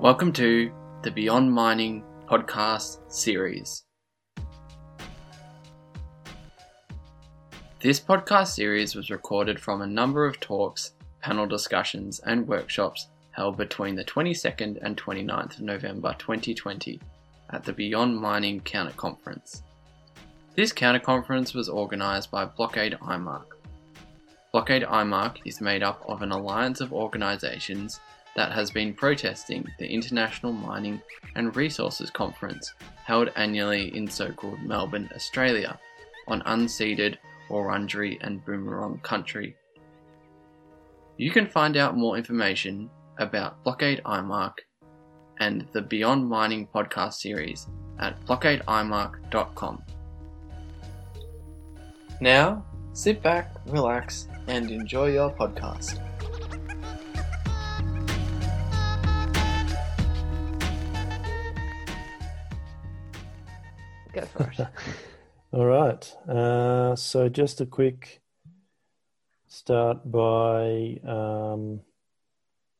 Welcome to the Beyond Mining podcast series. This podcast series was recorded from a number of talks, panel discussions, and workshops held between the 22nd and 29th of November 2020 at the Beyond Mining Counter Conference. This counter conference was organised by Blockade IMARC. Blockade IMARC is made up of an alliance of organisations that has been protesting the International Mining and Resources Conference held annually in so called Melbourne, Australia, on unceded Wurundjeri and Boonwurrung country. You can find out more information about Blockade IMARC and the Beyond Mining podcast series at blockadeimarc.com. Now, sit back, relax, and enjoy your podcast. Go for it. All right. Uh, so just a quick start by um,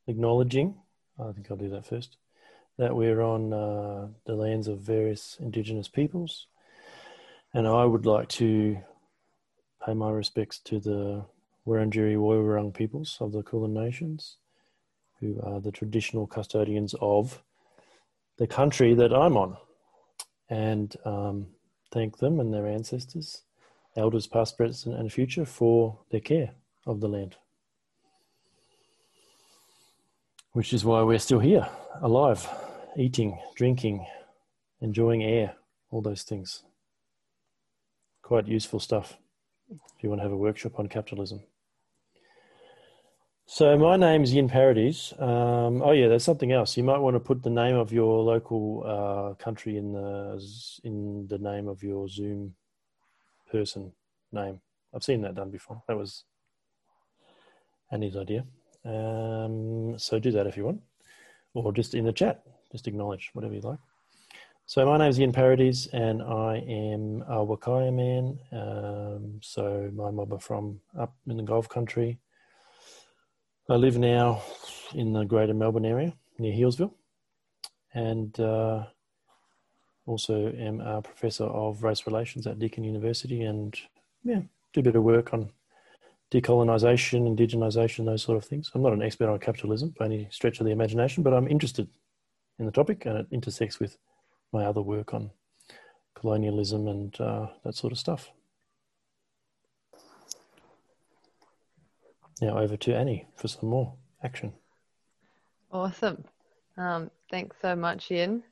acknowledging, I think I'll do that first, that we're on uh, the lands of various Indigenous peoples. And I would like to pay my respects to the Wurundjeri Woiwurrung peoples of the Kulin Nations, who are the traditional custodians of the country that I'm on and um, thank them and their ancestors, elders past, present, and future, for their care of the land. Which is why we're still here, alive, eating, drinking, enjoying air, all those things. Quite useful stuff if you want to have a workshop on capitalism. So my name is Yin Paradies. Um, oh yeah, there's something else. You might want to put the name of your local uh, country in the in the name of your Zoom person name. I've seen that done before. That was Annie's idea. Um, so do that if you want, or just in the chat. Just acknowledge whatever you like. So my name is Yin Paradies, and I am a Wakaya man. Um, so my mob are from up in the Gulf country. I live now in the greater Melbourne area near Healesville and uh, also am a professor of race relations at Deakin University and yeah, do a bit of work on decolonisation, indigenisation, those sort of things. I'm not an expert on capitalism by any stretch of the imagination, but I'm interested in the topic and it intersects with my other work on colonialism and uh, that sort of stuff. Now over to Annie for some more action. Awesome. Um, thanks so much, Yin.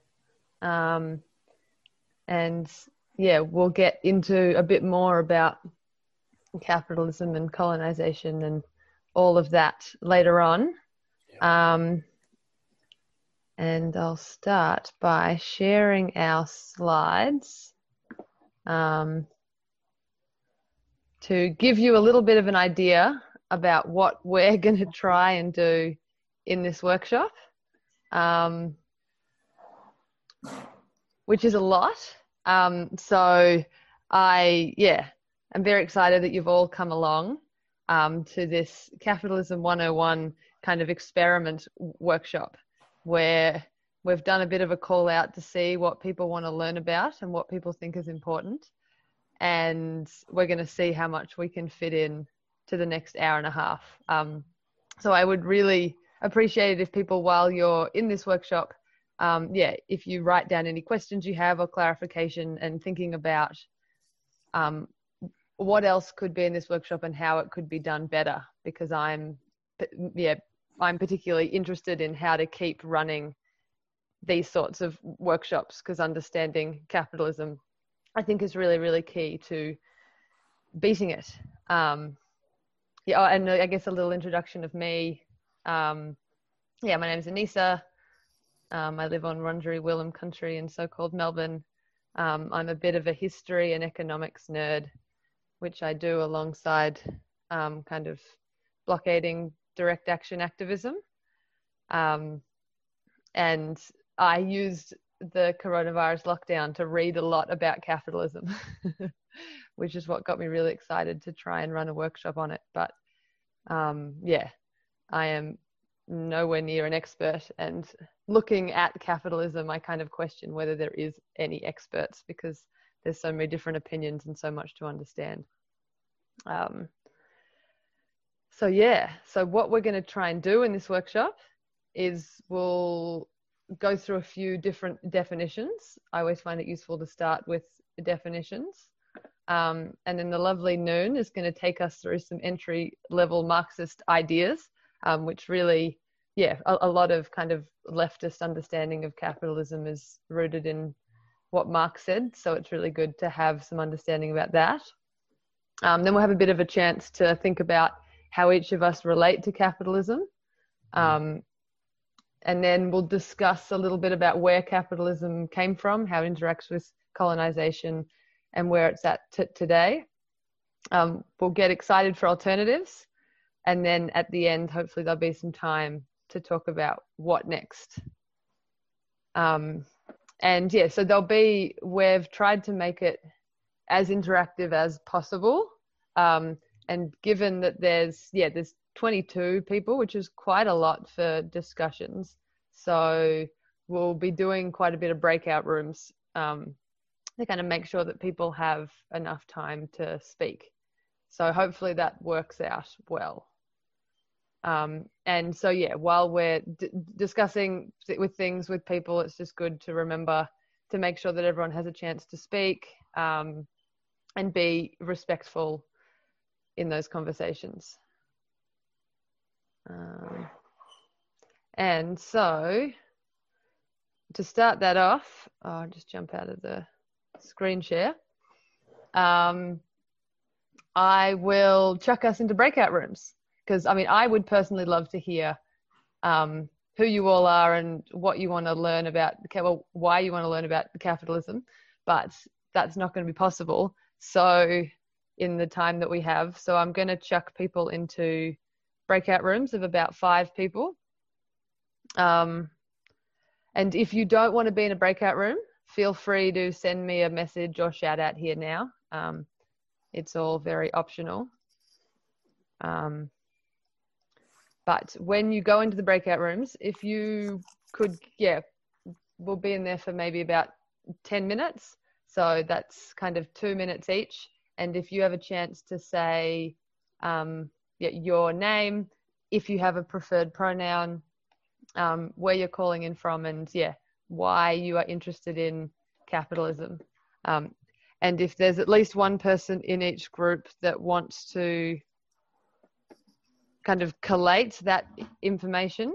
Um, and yeah, we'll get into a bit more about capitalism and colonization and all of that later on. Yeah. Um, and I'll start by sharing our slides um, to give you a little bit of an idea about what we're going to try and do in this workshop, um, which is a lot. Um, so I, yeah, I'm very excited that you've all come along um, to this Capitalism 101 kind of experiment workshop where we've done a bit of a call out to see what people want to learn about and what people think is important. And we're going to see how much we can fit in to the next hour and a half. Um, so I would really appreciate it if people, while you're in this workshop, um, yeah, if you write down any questions you have or clarification and thinking about um, what else could be in this workshop and how it could be done better, because I'm, yeah, I'm particularly interested in how to keep running these sorts of workshops because understanding capitalism, I think, is really, really key to beating it. Um, yeah, and I guess a little introduction of me. Um, yeah, my name is Anissa. Um, I live on Wurundjeri Willam country in so-called Melbourne. Um, I'm a bit of a history and economics nerd, which I do alongside um, kind of blockading direct action activism. Um, and I used the coronavirus lockdown to read a lot about capitalism. which is what got me really excited to try and run a workshop on it. But um, yeah, I am nowhere near an expert. And looking at capitalism, I kind of question whether there is any experts because there's so many different opinions and so much to understand. Um, so yeah, so what we're going to try and do in this workshop is we'll go through a few different definitions. I always find it useful to start with the definitions. Um, and then the lovely Noon is going to take us through some entry level Marxist ideas, um, which really, yeah, a, a, lot of kind of leftist understanding of capitalism is rooted in what Marx said. So it's really good to have some understanding about that. Um, then we'll have a bit of a chance to think about how each of us relate to capitalism. Um, and then we'll discuss a little bit about where capitalism came from, how it interacts with colonization, and where it's at t- today. Um, we'll get excited for alternatives. And then at the end, hopefully, there'll be some time to talk about what next. Um, and yeah, so there'll be, we've tried to make it as interactive as possible. Um, and given that there's, yeah, there's 22 people, which is quite a lot for discussions. So we'll be doing quite a bit of breakout rooms um, to kind of make sure that people have enough time to speak. So hopefully that works out well. Um, and so, yeah, while we're d- discussing with things with people, it's just good to remember to make sure that everyone has a chance to speak um, and be respectful in those conversations. Um, and so, to start that off, I'll just jump out of the screen share. Um, I will chuck us into breakout rooms because I mean, I would personally love to hear um, who you all are and what you want to learn about, well, why you want to learn about capitalism, but that's not going to be possible. So, in the time that we have, so I'm going to chuck people into breakout rooms of about five people. Um, and if you don't want to be in a breakout room, feel free to send me a message or shout out here now. Um, it's all very optional. Um, but when you go into the breakout rooms, if you could, yeah, we'll be in there for maybe about 10 minutes. So that's kind of two minutes each. And if you have a chance to say um, your name, if you have a preferred pronoun, um, where you're calling in from, and yeah, why you are interested in capitalism. Um, and if there's at least one person in each group that wants to kind of collate that information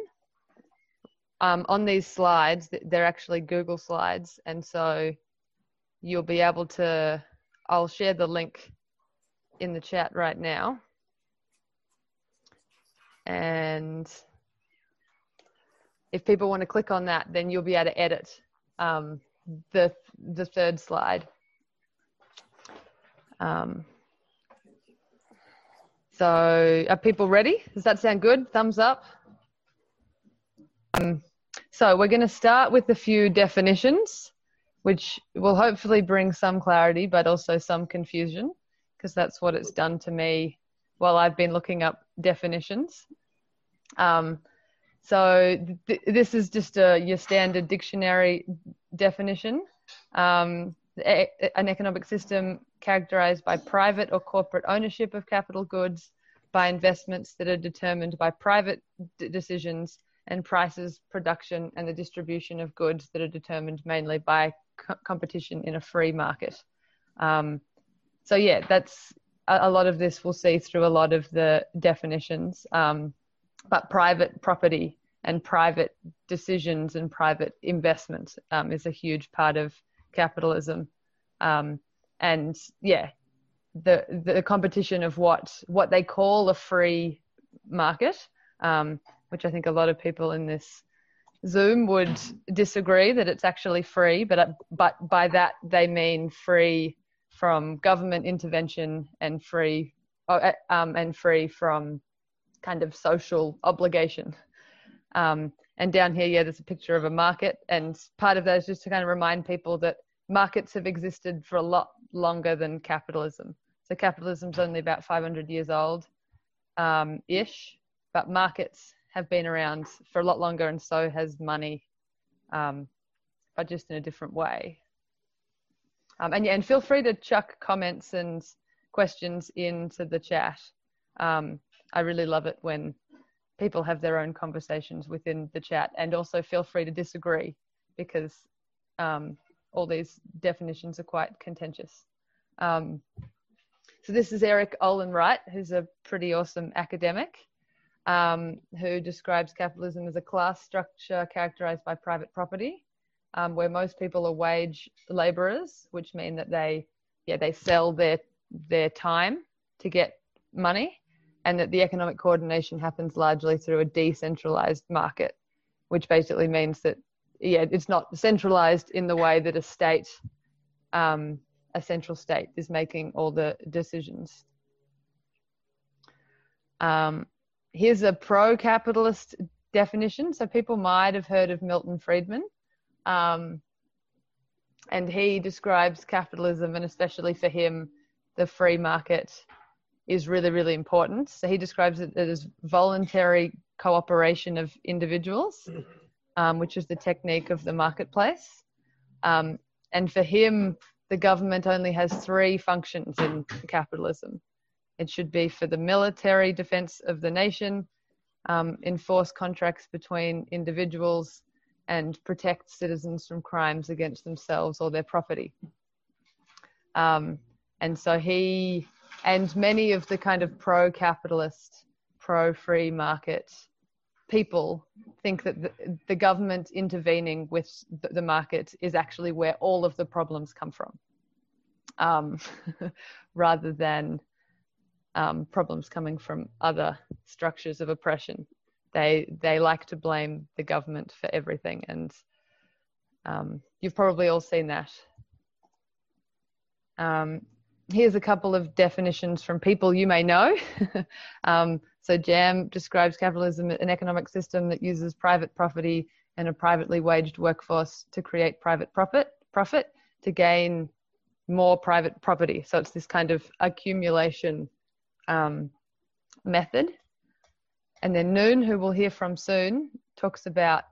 um, on these slides, they're actually Google slides. And so you'll be able to, I'll share the link in the chat right now. And if people want to click on that, then you'll be able to edit um, the the third slide. Um, so are people ready? Does that sound good? Thumbs up. Um, so we're going to start with a few definitions, which will hopefully bring some clarity, but also some confusion, because that's what it's done to me while I've been looking up definitions. Um, so th- this is just a, your standard dictionary definition. Um, a, an economic system characterized by private or corporate ownership of capital goods, by investments that are determined by private d- decisions, and prices, production, and the distribution of goods that are determined mainly by co- competition in a free market. Um, so yeah, that's a, lot of this we'll see through a lot of the definitions. Um, but private property and private decisions and private investment um, is a huge part of capitalism. Um, and yeah, the the competition of what what they call a free market, um, which I think a lot of people in this Zoom would disagree that it's actually free, but but by that they mean free from government intervention and free uh, um, and free from kind of social obligation. Um, and down here, yeah, there's a picture of a market. And part of that is just to kind of remind people that markets have existed for a lot longer than capitalism. So capitalism's only about 500 years old um, ish, but markets have been around for a lot longer, and so has money, um, but just in a different way. Um, and yeah, and feel free to chuck comments and questions into the chat. Um, I really love it when people have their own conversations within the chat, and also feel free to disagree because um, all these definitions are quite contentious. Um, so this is Erik Olin Wright, who's a pretty awesome academic um, who describes capitalism as a class structure characterized by private property, um, where most people are wage laborers, which mean that they, yeah, they sell their their time to get money, and that the economic coordination happens largely through a decentralized market, which basically means that, yeah, it's not centralized in the way that a state, um, a central state, is making all the decisions. Um, here's a pro-capitalist definition. So people might have heard of Milton Friedman. Um, and he describes capitalism, and especially for him, the free market is really, really important. So he describes it as voluntary cooperation of individuals, um, which is the technique of the marketplace. Um, and for him, the government only has three functions in capitalism it should be for the military defense of the nation, um, enforce contracts between individuals, and protect citizens from crimes against themselves or their property. Um, and so he and many of the kind of pro capitalist, pro free market people think that the, the government intervening with the, market is actually where all of the problems come from, um, rather than um, problems coming from other structures of oppression. They they like to blame the government for everything, and um, you've probably all seen that. Um, here's a couple of definitions from people you may know. um, so, Jam describes capitalism an economic system that uses private property and a privately waged workforce to create private profit, profit to gain more private property. So, it's this kind of accumulation um, method. And then Noon, who we'll hear from soon, talks about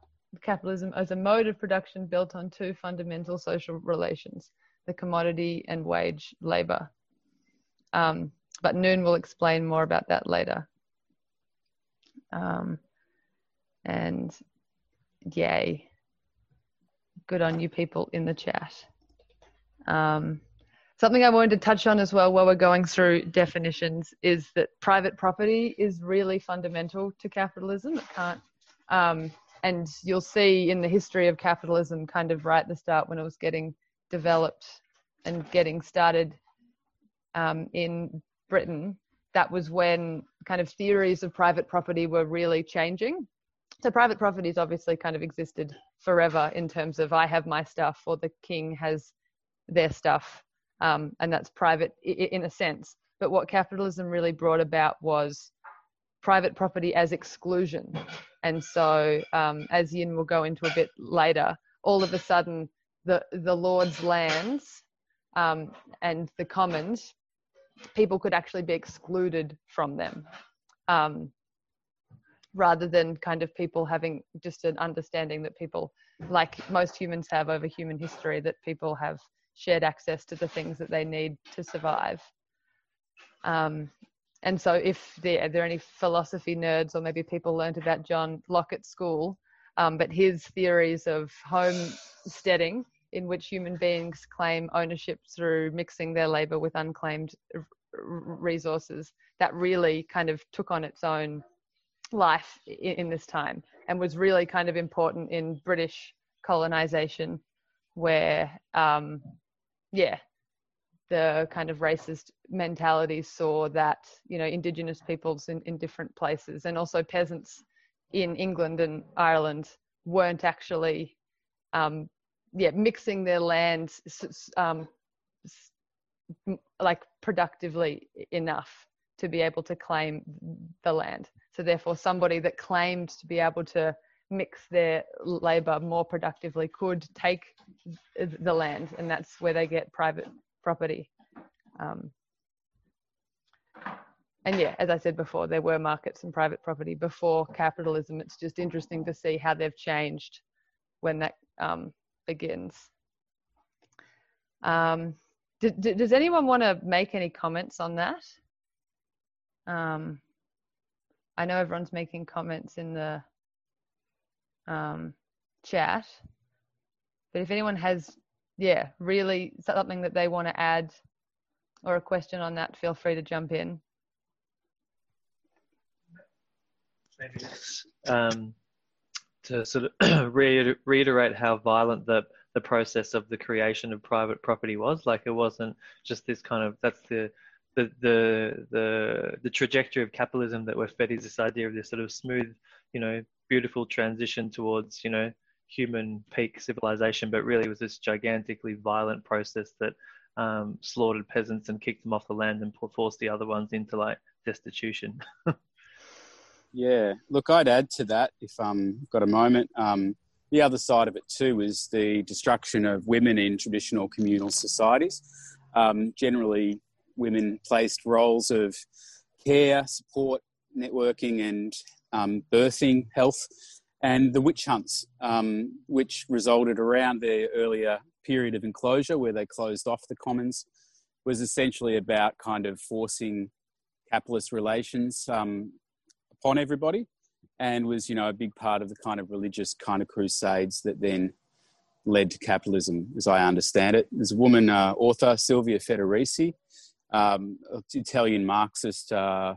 capitalism as a mode of production built on two fundamental social relations the commodity and wage labor. Um, but Noon will explain more about that later. Um, and yay, good on you people in the chat. Um, Something I wanted to touch on as well while we're going through definitions is that private property is really fundamental to capitalism. It can't, um, and you'll see in the history of capitalism, kind of right at the start when it was getting developed and getting started um, in Britain, that was when kind of theories of private property were really changing. So private property has obviously kind of existed forever in terms of I have my stuff or the king has their stuff um, and that's private in a sense. But what capitalism really brought about was private property as exclusion. And so, um, as Yin will go into a bit later, all of a sudden, the, the Lord's lands um, and the commons, people could actually be excluded from them. Um, rather than kind of people having just an understanding that people, like most humans have over human history, that people have shared access to the things that they need to survive. Um, and so, if there, are there any philosophy nerds or maybe people learned about John Locke at school, um, but his theories of homesteading, in which human beings claim ownership through mixing their labor with unclaimed resources, that really kind of took on its own life in, in this time and was really kind of important in British colonization, where um, yeah, the kind of racist mentality saw that you know indigenous peoples in, in different places and also peasants in England and Ireland weren't actually um, yeah mixing their land um, like productively enough to be able to claim the land. So therefore somebody that claimed to be able to mix their labor more productively could take the land, and that's where they get private property. Um, and yeah, as I said before, there were markets and private property before capitalism. It's just interesting to see how they've changed when that um, begins. Um, does anyone want to make any comments on that? Um, I know everyone's making comments in the um, chat, but if anyone has, yeah, really something that they want to add or a question on that, feel free to jump in. maybe um, to sort of reiterate how violent the the process of the creation of private property was. Like it wasn't just this kind of that's the the the the, the trajectory of capitalism that we're fed is this idea of this sort of smooth, you know, beautiful transition towards you know human peak civilization, but really it was this gigantically violent process that um, slaughtered peasants and kicked them off the land and forced the other ones into like destitution. Yeah, look, I'd add to that if i um, got a moment. Um, the other side of it too is the destruction of women in traditional communal societies. Um, generally, women placed roles of care, support, networking, and um, birthing health, and the witch hunts, um, which resulted around the earlier period of enclosure where they closed off the commons, was essentially about kind of forcing capitalist relations um, upon everybody and was, you know, a big part of the kind of religious kind of crusades that then led to capitalism, as I understand it. There's a woman uh, author, Silvia Federici, um, Italian Marxist uh,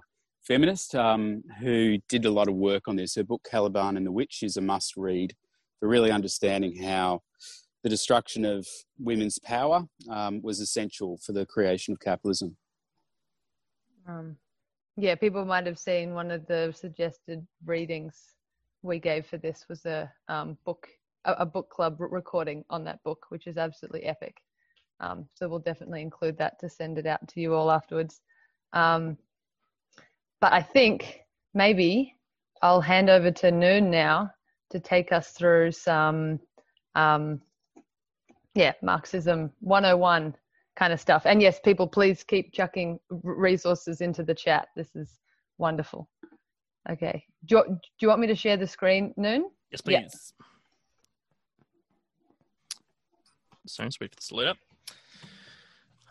feminist, um, who did a lot of work on this. Her book, Caliban and the Witch, is a must read for really understanding how the destruction of women's power um, was essential for the creation of capitalism. Um, yeah, people might have seen one of the suggested readings we gave for this was a um, book, a, a, book club recording on that book, which is absolutely epic. Um, so we'll definitely include that to send it out to you all afterwards. But I think maybe I'll hand over to Noon now to take us through some, um, yeah, Marxism 101 kind of stuff. And yes, people, please keep chucking resources into the chat. This is wonderful. Okay. Do you, do you want me to share the screen, Noon? Yes, please. Yeah. Sorry, just wait for this to load up.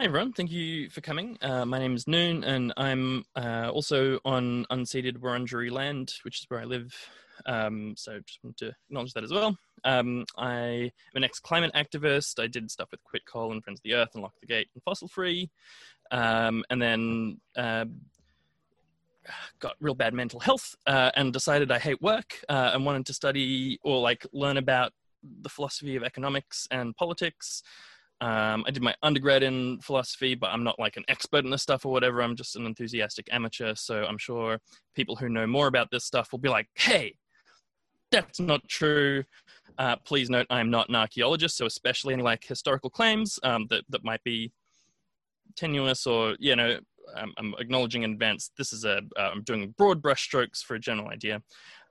Hi, everyone. Thank you for coming. Uh, my name is Noon, and I'm uh, also on unceded Wurundjeri land, which is where I live. Um, so just want to acknowledge that as well. Um, I'm an ex-climate activist. I did stuff with Quit Coal and Friends of the Earth and Lock the Gate and Fossil Free. Um, and then uh, got real bad mental health uh, and decided I hate work uh, and wanted to study or like learn about the philosophy of economics and politics. Um, I did my undergrad in philosophy, but I'm not like an expert in this stuff or whatever. I'm just an enthusiastic amateur. So I'm sure people who know more about this stuff will be like, hey, that's not true. Uh, please note, I'm not an archaeologist, so especially any like historical claims um, that that might be tenuous or you know, I'm, I'm acknowledging in advance. This is a uh, I'm doing broad brushstrokes for a general idea.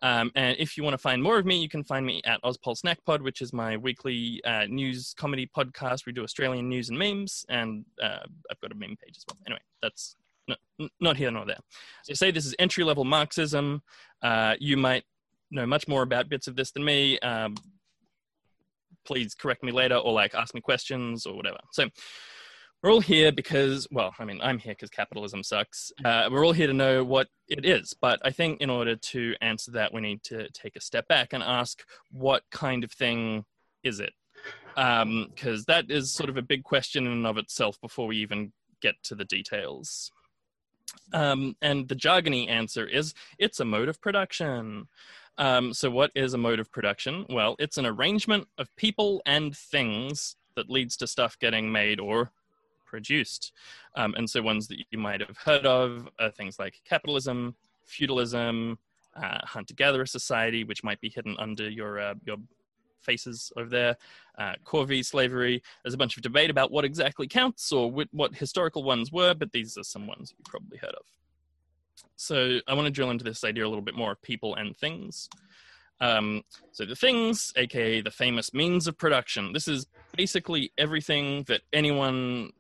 Um, and if you want to find more of me, you can find me at Ozpol Snack Pod, which is my weekly uh, news comedy podcast. We do Australian news and memes, and uh, I've got a meme page as well. Anyway, that's not, not here nor there. So say this is entry level Marxism. Uh, you might know much more about bits of this than me, um, please correct me later or like ask me questions or whatever. So we're all here because, well, I mean, I'm here because capitalism sucks. Uh, we're all here to know what it is. But I think in order to answer that, we need to take a step back and ask what kind of thing is it? Because um, that is sort of a big question in and of itself before we even get to the details. Um, and the jargony answer is it's a mode of production. Um, so, what is a mode of production? Well, it's an arrangement of people and things that leads to stuff getting made or produced. Um, and so, ones that you might have heard of are things like capitalism, feudalism, uh, hunter-gatherer society, which might be hidden under your uh, your faces over there, uh, corvée slavery. There's a bunch of debate about what exactly counts or what historical ones were, but these are some ones you probably heard of. So I want to drill into this idea a little bit more of people and things. Um, so the things, aka the famous means of production, this is basically everything that anyone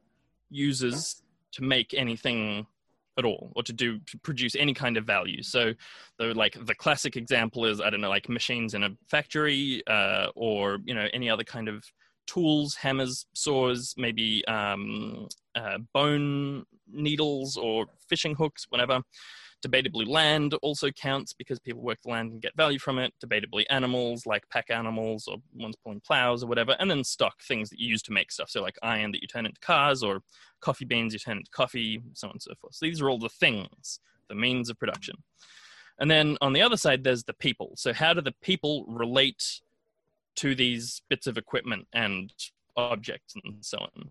uses to make anything at all or to do to produce any kind of value. So the like the classic example is i don't know like machines in a factory uh, or you know any other kind of tools hammers saws maybe um, uh, bone needles or fishing hooks whatever Debatably, land also counts because people work the land and get value from it. Debatably, animals like pack animals or ones pulling plows or whatever. And then stock, things that you use to make stuff. So, like iron that you turn into cars or coffee beans you turn into coffee, so on and so forth. So, these are all the things, the means of production. And then on the other side, there's the people. So, how do the people relate to these bits of equipment and objects and so on?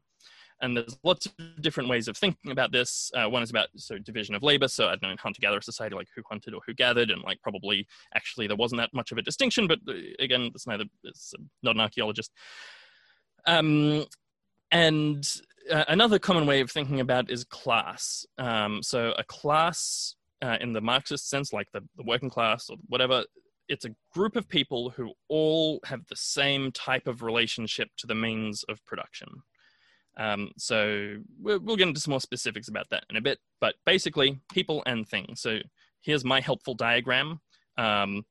And there's lots of different ways of thinking about this. Uh, one is about so division of labor. So I don't know, in hunter-gatherer society, like who hunted or who gathered, and like probably actually there wasn't that much of a distinction. But uh, again, it's neither. It's not an archaeologist. Um, and uh, another common way of thinking about is class. Um, so a class uh, in the Marxist sense, like the, the working class or whatever, it's a group of people who all have the same type of relationship to the means of production. Um, so we'll, we'll get into some more specifics about that in a bit, but basically people and things. So here's my helpful diagram. Um,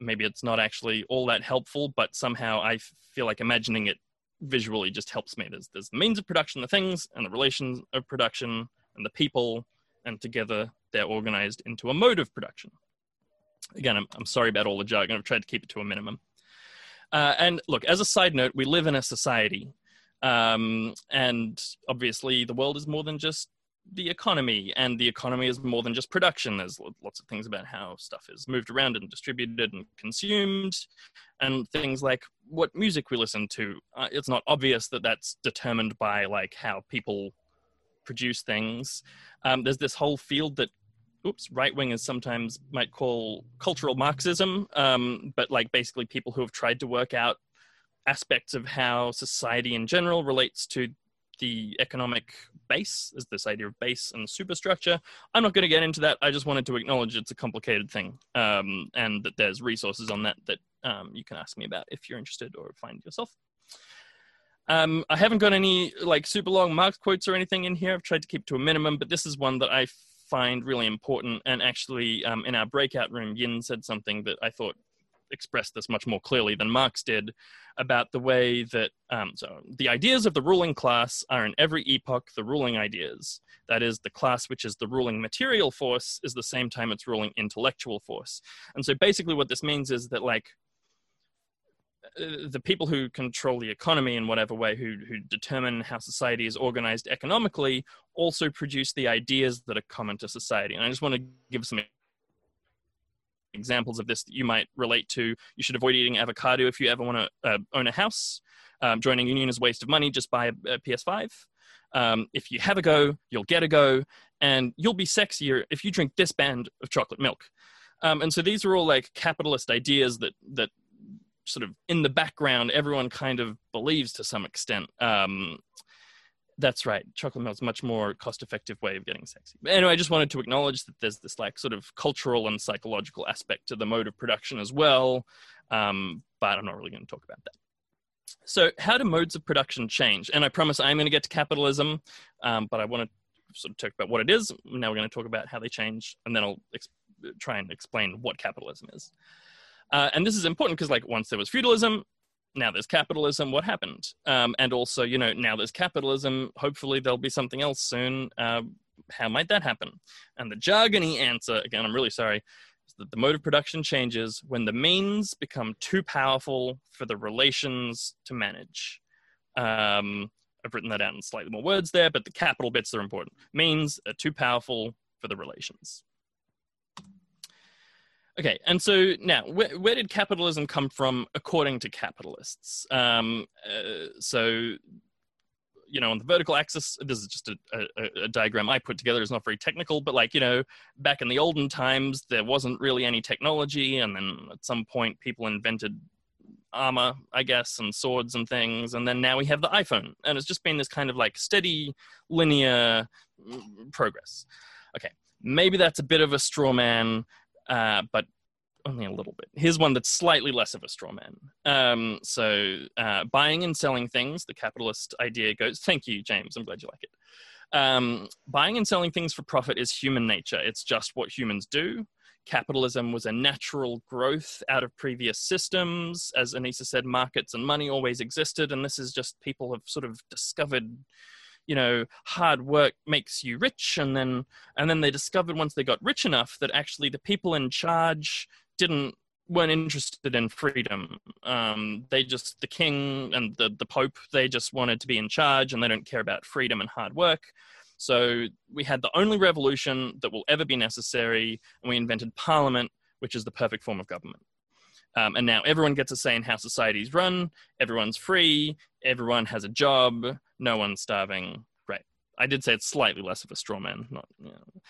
maybe it's not actually all that helpful, but somehow I feel like imagining it visually just helps me. There's, there's the means of production, the things, and the relations of production, and the people, and together they're organized into a mode of production. Again, I'm, I'm sorry about all the jargon. I've tried to keep it to a minimum. Uh, and look, as a side note, we live in a society um, and obviously, the world is more than just the economy, and the economy is more than just production. There's lots of things about how stuff is moved around and distributed and consumed, and things like what music we listen to. Uh, it's not obvious that that's determined by like how people produce things. Um, there's this whole field that oops, right wingers sometimes might call cultural Marxism, um, but like basically people who have tried to work out aspects of how society in general relates to the economic base is this idea of base and superstructure. I'm not going to get into that. I just wanted to acknowledge it's a complicated thing um, and that there's resources on that that um, you can ask me about if you're interested or find yourself. Um, i haven't got any like super long marx quotes or anything in here. I've tried to keep to a minimum but this is one that i find really important. And actually um, in our breakout room yin said something that i thought expressed this much more clearly than Marx did about the way that um, so the ideas of the ruling class are in every epoch the ruling ideas. That is, the class which is the ruling material force is the same time it's ruling intellectual force. And so basically, what this means is that like uh, the people who control the economy in whatever way, who, who determine how society is organized economically, also produce the ideas that are common to society. And I just want to give some examples of this that you might relate to. You should avoid eating avocado if you ever want to uh, own a house. Um, joining union is a waste of money. Just buy a, a PS5. Um, if you have a go, you'll get a go, and you'll be sexier if you drink this band of chocolate milk. Um, and so these are all like capitalist ideas that that sort of in the background everyone kind of believes to some extent. Um, that's right. Chocolate milk's much more cost-effective way of getting sexy. But anyway, I just wanted to acknowledge that there's this like sort of cultural and psychological aspect to the mode of production as well. Um, but I'm not really going to talk about that. So, how do modes of production change? And I promise I'm going to get to capitalism, um, but I want to sort of talk about what it is. Now we're going to talk about how they change, and then I'll ex- try and explain what capitalism is. Uh, and this is important because, like, once there was feudalism, now there's capitalism what happened? Um, and also you know now there's capitalism hopefully there'll be something else soon. Uh, how might that happen? And the jargony answer again i'm really sorry is that the mode of production changes when the means become too powerful for the relations to manage. Um, i've written that out in slightly more words there but the capital bits are important. Means are too powerful for the relations Okay, and so now, where, where, did capitalism come from according to capitalists? Um, uh, so, you know, on the vertical axis, this is just a, a, a, diagram I put together. It's not very technical, but like, you know, back in the olden times, there wasn't really any technology. And then at some point, people invented armor, I guess, and swords and things. And then now we have the iPhone. And it's just been this kind of like steady, linear mm, progress. Okay, maybe that's a bit of a straw man uh, but only a little bit. Here's one that's slightly less of a straw man. Um, so, uh, buying and selling things, the capitalist idea goes, thank you, James, I'm glad you like it. Um, buying and selling things for profit is human nature. It's just what humans do. Capitalism was a natural growth out of previous systems. As Anissa said, markets and money always existed, and this is just people have sort of discovered you know hard work makes you rich and then and then they discovered once they got rich enough that actually the people in charge didn't weren't interested in freedom. Um, they just the king and the the pope they just wanted to be in charge and they don't care about freedom and hard work. So we had the only revolution that will ever be necessary, and we invented parliament, which is the perfect form of government. Um, and now everyone gets a say in how societies run. Everyone's free. Everyone has a job. No one's starving. Right. I did say it's slightly less of a straw man. Not, you know.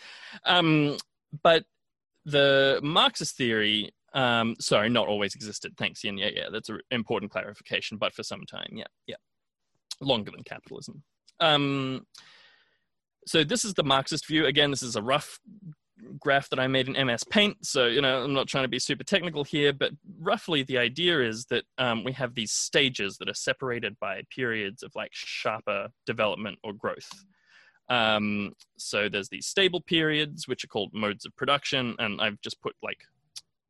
um, but the Marxist theory, um, sorry, not always existed. Thanks, Yin. Yeah, yeah, that's an important clarification. But for some time, yeah, yeah, longer than capitalism. Um, so this is the Marxist view. Again, this is a rough graph that I made in MS Paint. So, you know, I'm not trying to be super technical here, but roughly the idea is that um, we have these stages that are separated by periods of like sharper development or growth. Um, so there's these stable periods, which are called modes of production. And I've just put like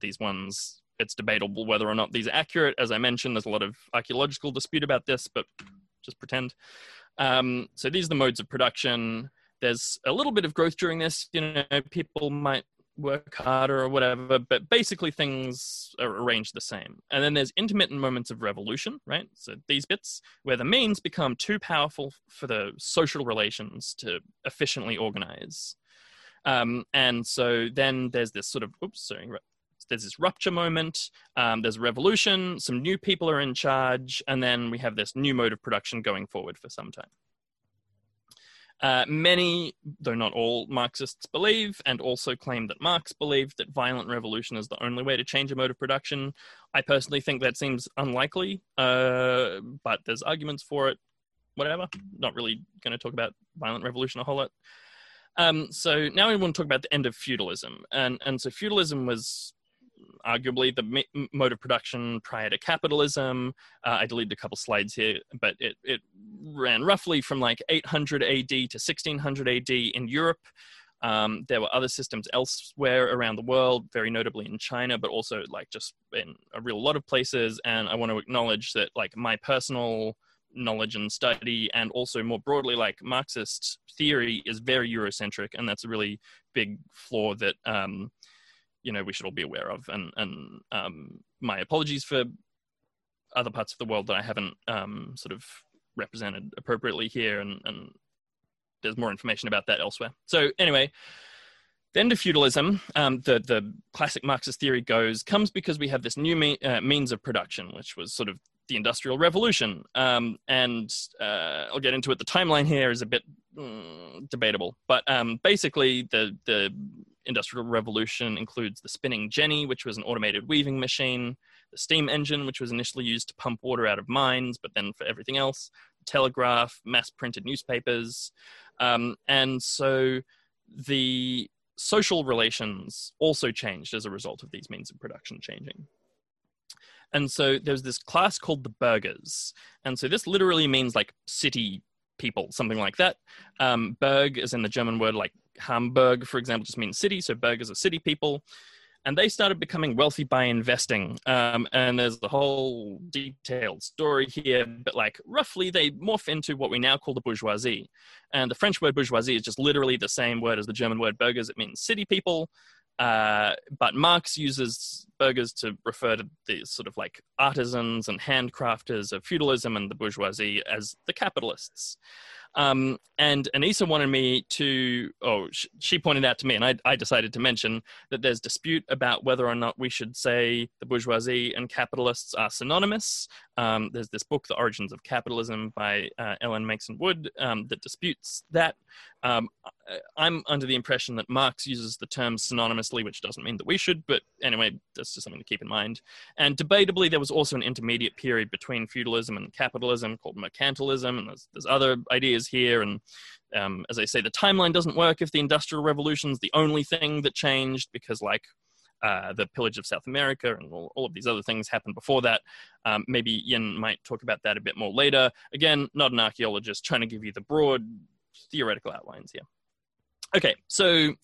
these ones. It's debatable whether or not these are accurate. As I mentioned, there's a lot of archaeological dispute about this, but just pretend. Um, so these are the modes of production there's a little bit of growth during this. You know, people might work harder or whatever, but basically things are arranged the same. And then there's intermittent moments of revolution, right? So these bits where the means become too powerful for the social relations to efficiently organize. Um, and so then there's this sort of, oops, sorry, there's this rupture moment, um, there's a revolution, some new people are in charge, and then we have this new mode of production going forward for some time. Uh, many, though not all, Marxists believe and also claim that Marx believed that violent revolution is the only way to change a mode of production. I personally think that seems unlikely, uh, but there's arguments for it. Whatever. Not really going to talk about violent revolution a whole lot. Um, so now we want to talk about the end of feudalism, and and so feudalism was arguably the mode of production prior to capitalism. Uh, I deleted a couple slides here, but it, it ran roughly from like 800 AD to 1600 AD in Europe. Um, there were other systems elsewhere around the world, very notably in China, but also like just in a real lot of places. And I want to acknowledge that like my personal knowledge and study and also more broadly like marxist theory is very eurocentric and that's a really big flaw that um, you know we should all be aware of. And and um, my apologies for other parts of the world that I haven't um, sort of represented appropriately here, and, and there's more information about that elsewhere. So anyway, the end of feudalism, um, the the classic Marxist theory goes comes because we have this new me- uh, means of production, which was sort of the Industrial Revolution. Um, and uh, I'll get into it. The timeline here is a bit mm, debatable, but um, basically the the Industrial Revolution includes the spinning jenny, which was an automated weaving machine, the steam engine, which was initially used to pump water out of mines, but then for everything else, telegraph, mass printed newspapers. Um, and so the social relations also changed as a result of these means of production changing. And so there's this class called the burghers. And so this literally means like city people, something like that. Um, Berg is in the German word like Hamburg, for example, just means city. So burghers are city people. And they started becoming wealthy by investing. Um, and there's the whole detailed story here, but like roughly they morph into what we now call the bourgeoisie. And the French word bourgeoisie is just literally the same word as the German word burghers. It means city people. Uh, but Marx uses burghers to refer to the sort of like artisans and handcrafters of feudalism and the bourgeoisie as the capitalists. Um, and Anissa wanted me to, oh, sh- she pointed out to me, and I, I decided to mention that there's dispute about whether or not we should say the bourgeoisie and capitalists are synonymous. Um, there's this book, The Origins of Capitalism, by uh, Ellen Meiksins Wood, um, that disputes that. Um, I'm under the impression that Marx uses the term synonymously, which doesn't mean that we should, but anyway, just something to keep in mind. And debatably, there was also an intermediate period between feudalism and capitalism called mercantilism, and there's, there's other ideas here. And um, as I say, the timeline doesn't work if the Industrial Revolution is the only thing that changed, because like uh, the pillage of South America and all, all, of these other things happened before that. Um, maybe Yin might talk about that a bit more later. Again, not an archaeologist, trying to give you the broad theoretical outlines here. Okay, so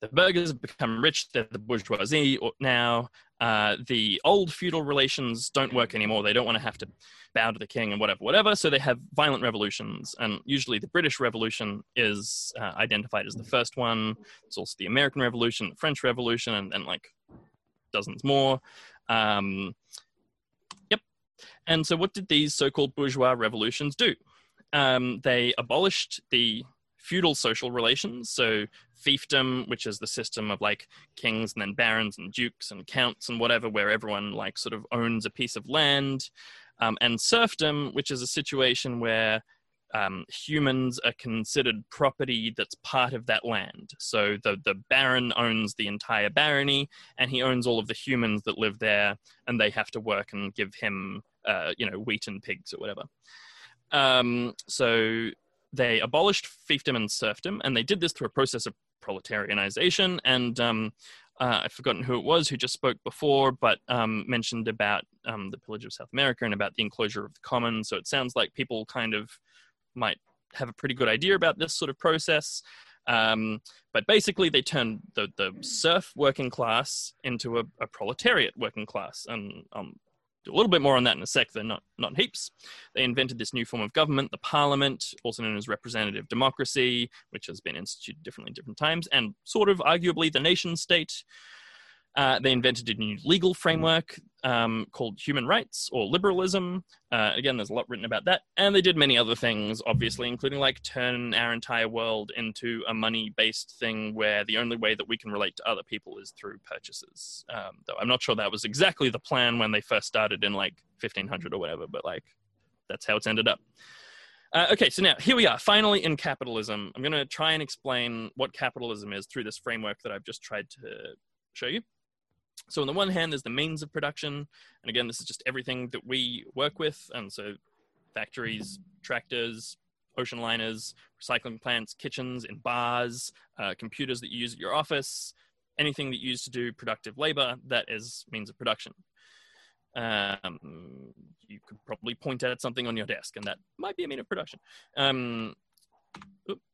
the burghers have become rich, they're the bourgeoisie now. Uh, the old feudal relations don't work anymore. They don't want to have to bow to the king and whatever, whatever. So they have violent revolutions. And usually the British Revolution is uh, identified as the first one. It's also the American Revolution, the French Revolution, and then like dozens more. Um, yep. And so what did these so called bourgeois revolutions do? Um, they abolished the feudal social relations. So fiefdom, which is the system of like kings and then barons and dukes and counts and whatever, where everyone like sort of owns a piece of land. Um, and serfdom, which is a situation where um, humans are considered property that's part of that land. So the, the baron owns the entire barony and he owns all of the humans that live there and they have to work and give him, uh, you know, wheat and pigs or whatever. Um, so they abolished fiefdom and serfdom, and they did this through a process of proletarianization. And um, uh, I've forgotten who it was who just spoke before, but um, mentioned about um, the pillage of South America and about the enclosure of the commons. So it sounds like people kind of might have a pretty good idea about this sort of process. Um, but basically, they turned the, the serf working class into a, a proletariat working class. And um, do a little bit more on that in a sec, though not, not heaps. They invented this new form of government, the parliament, also known as representative democracy, which has been instituted differently different times, and sort of arguably the nation state, uh, they invented a new legal framework um, called human rights or liberalism. Uh, again, there's a lot written about that. And they did many other things, obviously, including like turn our entire world into a money based thing where the only way that we can relate to other people is through purchases. Um, though I'm not sure that was exactly the plan when they first started in like 1500 or whatever, but like that's how it's ended up. Uh, okay, so now here we are, finally in capitalism. I'm going to try and explain what capitalism is through this framework that I've just tried to show you. So on the one hand, there's the means of production, and again, this is just everything that we work with, and so factories, tractors, ocean liners, recycling plants, kitchens, in bars, uh, computers that you use at your office, anything that you use to do productive labor, that is means of production. Um, you could probably point at something on your desk, and that might be a mean of production. Um,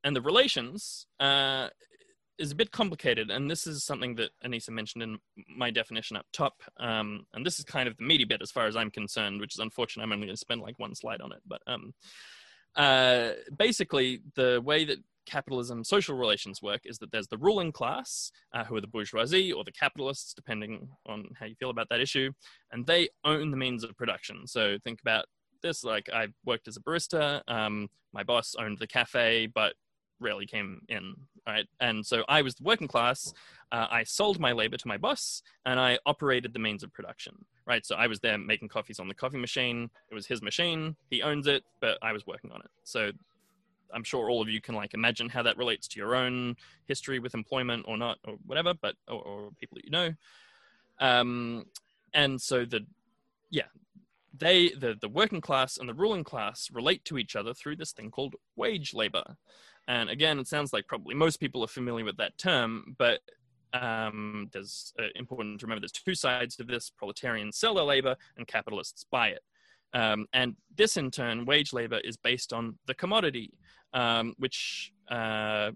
and the relations uh, is a bit complicated, and this is something that Anissa mentioned in my definition up top. Um, and this is kind of the meaty bit as far as I'm concerned, which is unfortunate. I'm only going to spend like one slide on it, but um, uh, basically, the way that capitalism social relations work is that there's the ruling class, uh, who are the bourgeoisie or the capitalists, depending on how you feel about that issue, and they own the means of production. So think about this: like I worked as a barista. Um, my boss owned the cafe, but rarely came in, right? And so I was the working class. Uh, I sold my labor to my boss, and I operated the means of production, right? So I was there making coffees on the coffee machine. It was his machine. He owns it, but I was working on it. So I'm sure all of you can like imagine how that relates to your own history with employment or not, or whatever, but or, or people that you know. Um, and so the yeah, they the the working class and the ruling class relate to each other through this thing called wage labor and again, it sounds like probably most people are familiar with that term, but um, there's uh, important to remember there's two sides to this proletarian sell their labor and capitalists buy it. Um, and this, in turn, wage labor is based on the commodity, um, which, uh,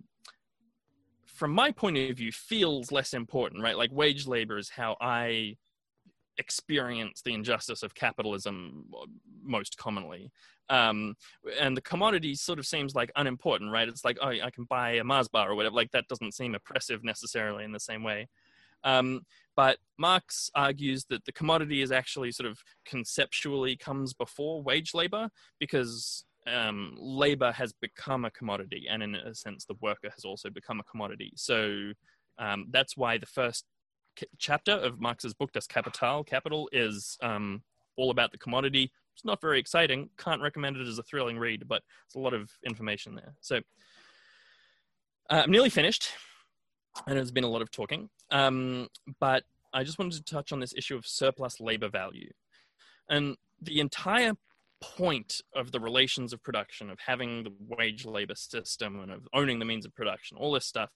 from my point of view, feels less important, right? Like wage labor is how I experience the injustice of capitalism most commonly. Um, and the commodity sort of seems like unimportant, right? It's like, oh, I can buy a Mars bar or whatever. Like that doesn't seem oppressive necessarily in the same way. Um, but Marx argues that the commodity is actually sort of conceptually comes before wage labor because um, labor has become a commodity, and in a sense, the worker has also become a commodity. So um, that's why the first chapter of Marx's book Das Kapital, Capital, is um, all about the commodity. It's not very exciting. Can't recommend it as a thrilling read, but it's a lot of information there. So uh, I'm nearly finished, and there's been a lot of talking. Um, but I just wanted to touch on this issue of surplus labor value. And the entire point of the relations of production, of having the wage labor system and of owning the means of production, all this stuff,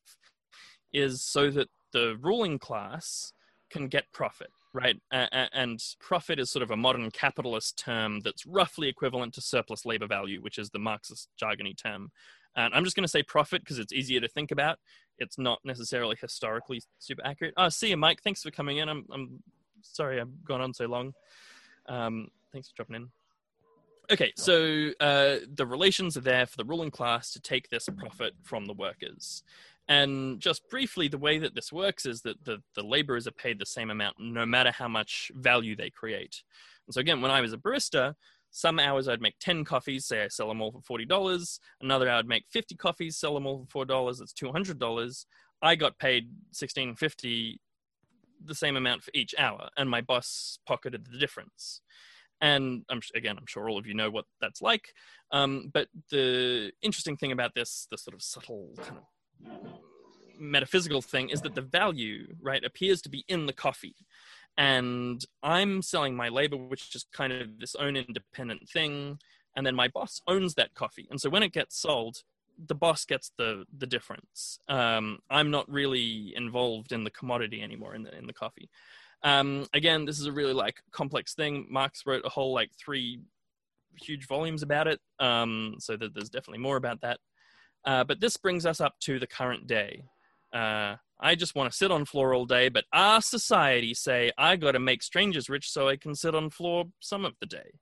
is so that the ruling class can get profit, right? and profit is sort of a modern capitalist term that's roughly equivalent to surplus labor value, which is the Marxist jargony term. And I'm just going to say profit because it's easier to think about. It's not necessarily historically super accurate. Oh, see you, Mike. Thanks for coming in. I'm, I'm sorry I've gone on so long. Um, thanks for dropping in. Okay, so uh, the relations are there for the ruling class to take this profit from the workers. And just briefly, the way that this works is that the, the laborers are paid the same amount no matter how much value they create. And so, again, when I was a barista, some hours I'd make 10 coffees, say I sell them all for $40. Another hour I'd make 50 coffees, sell them all for $4. That's $200. I got paid 1650 the same amount for each hour, and my boss pocketed the difference. And I'm, again, I'm sure all of you know what that's like. Um, but the interesting thing about this, the sort of subtle kind of metaphysical thing, is that the value, right, appears to be in the coffee and I'm selling my labor, which is kind of this own independent thing. And then my boss owns that coffee. And so when it gets sold, the boss gets the the difference. Um, I'm not really involved in the commodity anymore in the in the coffee. Um, again, this is a really like complex thing. Marx wrote a whole like three huge volumes about it, um, so that there's definitely more about that. Uh, but this brings us up to the current day. Uh, I just want to sit on floor all day, but our society say I got to make strangers rich so I can sit on floor some of the day.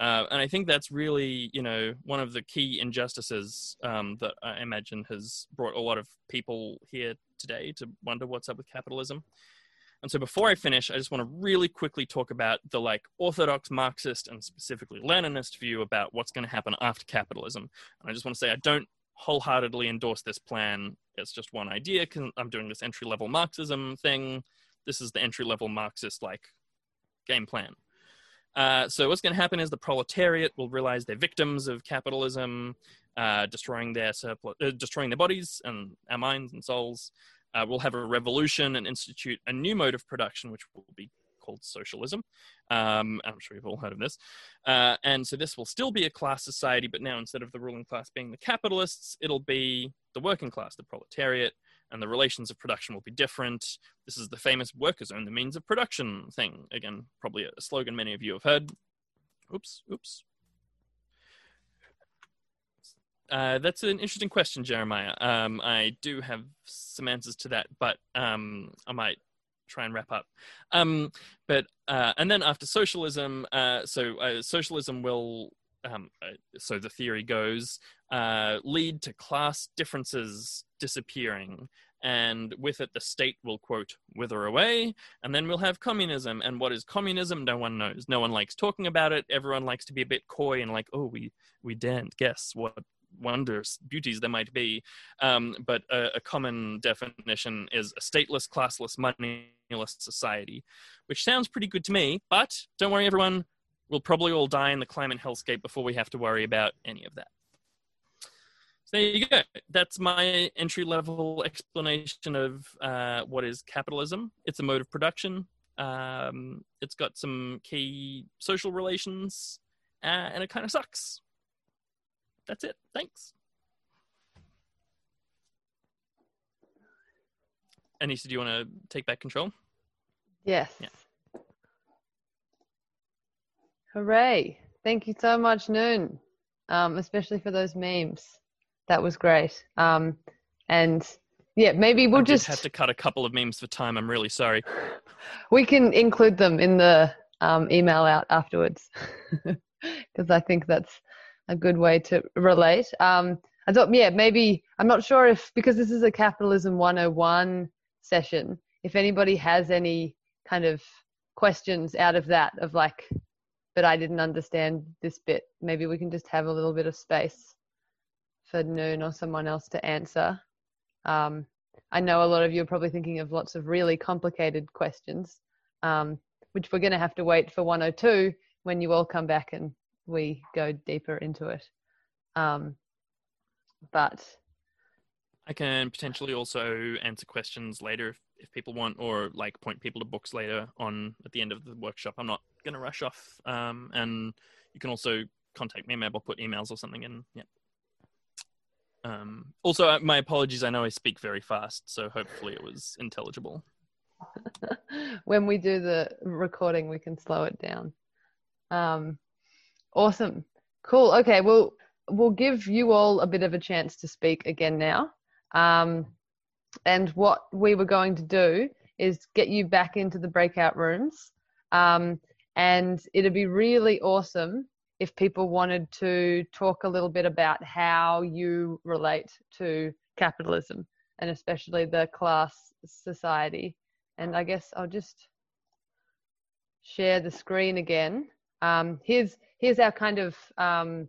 Uh, and I think that's really, you know, one of the key injustices um, that I imagine has brought a lot of people here today to wonder what's up with capitalism. And so before I finish, I just want to really quickly talk about the like orthodox Marxist and specifically Leninist view about what's going to happen after capitalism. And I just want to say I don't wholeheartedly endorse this plan. It's just one idea. because I'm doing this entry level Marxism thing. This is the entry level Marxist like game plan. Uh, so what's going to happen is the proletariat will realize they're victims of capitalism, uh, destroying their surplus, uh, destroying their bodies and our minds and souls. Uh, we'll have a revolution and institute a new mode of production, which will be called socialism. Um, I'm sure you've all heard of this. Uh, and so this will still be a class society, but now instead of the ruling class being the capitalists, it'll be the working class, the proletariat, and the relations of production will be different. This is the famous workers own the means of production thing. Again, probably a slogan many of you have heard. Oops, oops. Uh, that's an interesting question, Jeremiah. Um, I do have some answers to that, but um, I might try and wrap up. Um, but uh, and then after socialism, uh, so uh, socialism will, um, uh, so the theory goes, uh, lead to class differences disappearing, and with it the state will quote wither away, and then we'll have communism. And what is communism? No one knows. No one likes talking about it. Everyone likes to be a bit coy and like, oh, we we daren't guess what wonders, beauties there might be. Um, but a, a, common definition is a stateless, classless, moneyless society, which sounds pretty good to me. But don't worry, everyone, we'll probably all die in the climate hellscape before we have to worry about any of that. So there you go. That's my entry level explanation of uh, what is capitalism. It's a mode of production. Um, it's got some key social relations, uh, and it kind of sucks that's it. Thanks. Anissa, do you want to take back control? Yes. Yeah. Hooray. Thank you so much, Noon, um, especially for those memes. That was great. Um, and yeah, maybe we'll I just have to cut a couple of memes for time. I'm really sorry. We can include them in the um, email out afterwards because I think that's a good way to relate. Um, I thought, yeah, maybe I'm not sure if because this is a capitalism 101 session, if anybody has any kind of questions out of that of like, but I didn't understand this bit. Maybe we can just have a little bit of space for Noon or someone else to answer. Um, I know a lot of you are probably thinking of lots of really complicated questions, um, which we're going to have to wait for 102 when you all come back and we go deeper into it. Um, but I can potentially also answer questions later if, if people want, or like point people to books later on at the end of the workshop. I'm not going to rush off. Um, and you can also contact me. Maybe I'll put emails or something in. Yeah. Um, also, uh, my apologies. I know I speak very fast, so hopefully it was intelligible. when we do the recording, we can slow it down. Um, Awesome. Cool. Okay. Well, we'll give you all a bit of a chance to speak again now. Um, and what we were going to do is get you back into the breakout rooms. Um, and it'd be really awesome if people wanted to talk a little bit about how you relate to capitalism and especially the class society. And I guess I'll just share the screen again. Um, here's here's our kind of um,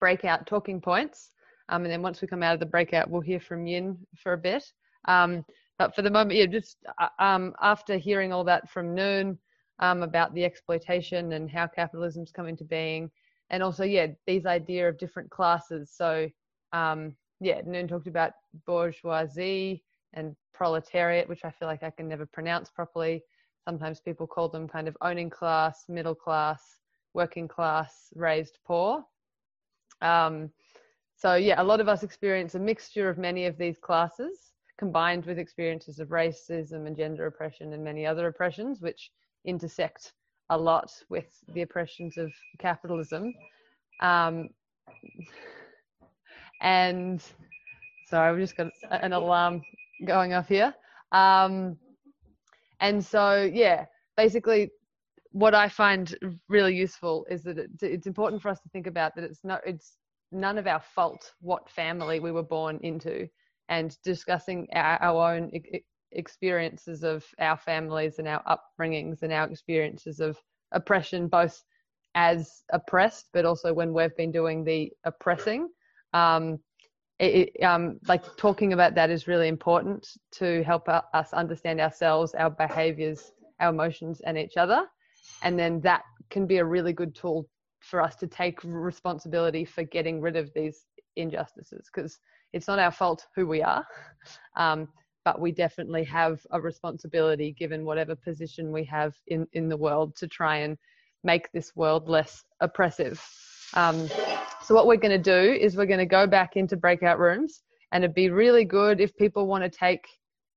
breakout talking points. Um, and then once we come out of the breakout, we'll hear from Yin for a bit. Um, but for the moment, yeah, just uh, um, after hearing all that from Noon um, about the exploitation and how capitalism's come into being, and also, yeah, these idea of different classes. So, yeah, Noon talked about bourgeoisie and proletariat, which I feel like I can never pronounce properly. Sometimes people call them kind of owning class, middle class, working class, raised poor. Um, so yeah, a lot of us experience a mixture of many of these classes combined with experiences of racism and gender oppression and many other oppressions, which intersect a lot with the oppressions of capitalism. Um, and sorry, I've just got an alarm going off here. Um, and so, yeah, basically, what I find really useful is that it's important for us to think about that it's not it's none of our fault what family we were born into, and discussing our, our own experiences of our families and our upbringings and our experiences of oppression, both as oppressed, but also when we've been doing the oppressing. Um, it, um, like talking about that is really important to help us understand ourselves, our behaviors, our emotions, and each other. And then that can be a really good tool for us to take responsibility for getting rid of these injustices because it's not our fault who we are. Um, but we definitely have a responsibility given whatever position we have in, in the world to try and make this world less oppressive. Um, so what we're going to do is we're going to go back into breakout rooms and it'd be really good if people want to take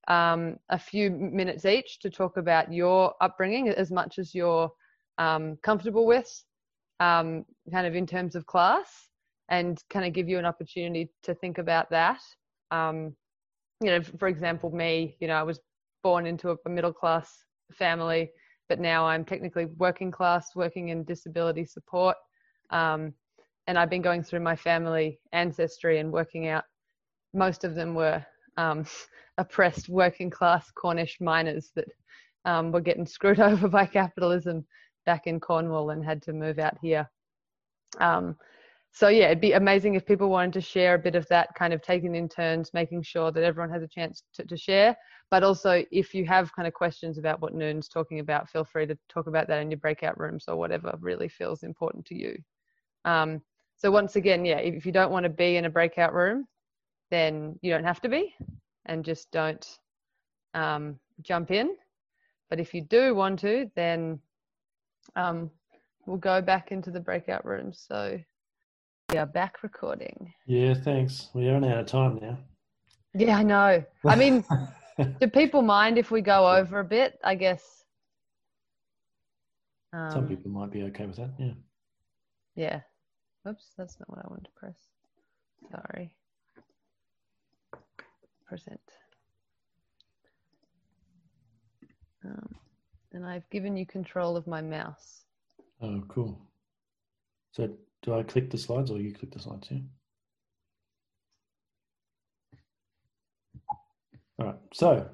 um, a few minutes each to talk about your upbringing as much as you're um, comfortable with, um, kind of in terms of class, and kind of give you an opportunity to think about that. Um, you know, for example, me, you know, I was born into a middle class family, but now I'm technically working class, working in disability support. Um, and I've been going through my family ancestry and working out. Most of them were um, oppressed working class Cornish miners that um, were getting screwed over by capitalism back in Cornwall and had to move out here. Um, so yeah, it'd be amazing if people wanted to share a bit of that, kind of taking in turns, making sure that everyone has a chance to, to share. But also, if you have kind of questions about what Noon's talking about, feel free to talk about that in your breakout rooms or whatever really feels important to you. Um, so once again, yeah, if you don't want to be in a breakout room, then you don't have to be, and just don't um, jump in. But if you do want to, then um, we'll go back into the breakout rooms. So we are back recording. Yeah, thanks. We're running out of time now. Yeah, I know. I mean, do people mind if we go over a bit? I guess. Um, Some people might be okay with that. Yeah. Yeah. Oops, that's not what I wanted to press. Sorry. Present. Um, and I've given you control of my mouse. Oh, cool. So do I click the slides or you click the slides? Yeah. All right. So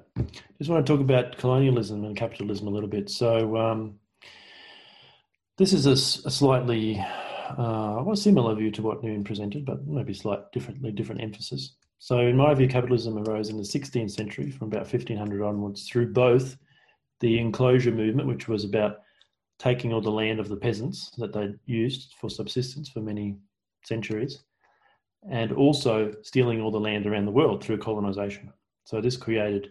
just want to talk about colonialism and capitalism a little bit. So um, this is a, a slightly uh, well, similar view to what Noon presented, but maybe slightly differently different emphasis. So, in my view, capitalism arose in the 16th century, from about 1500 onwards, through both the enclosure movement, which was about taking all the land of the peasants that they used for subsistence for many centuries, and also stealing all the land around the world through colonization. So, this created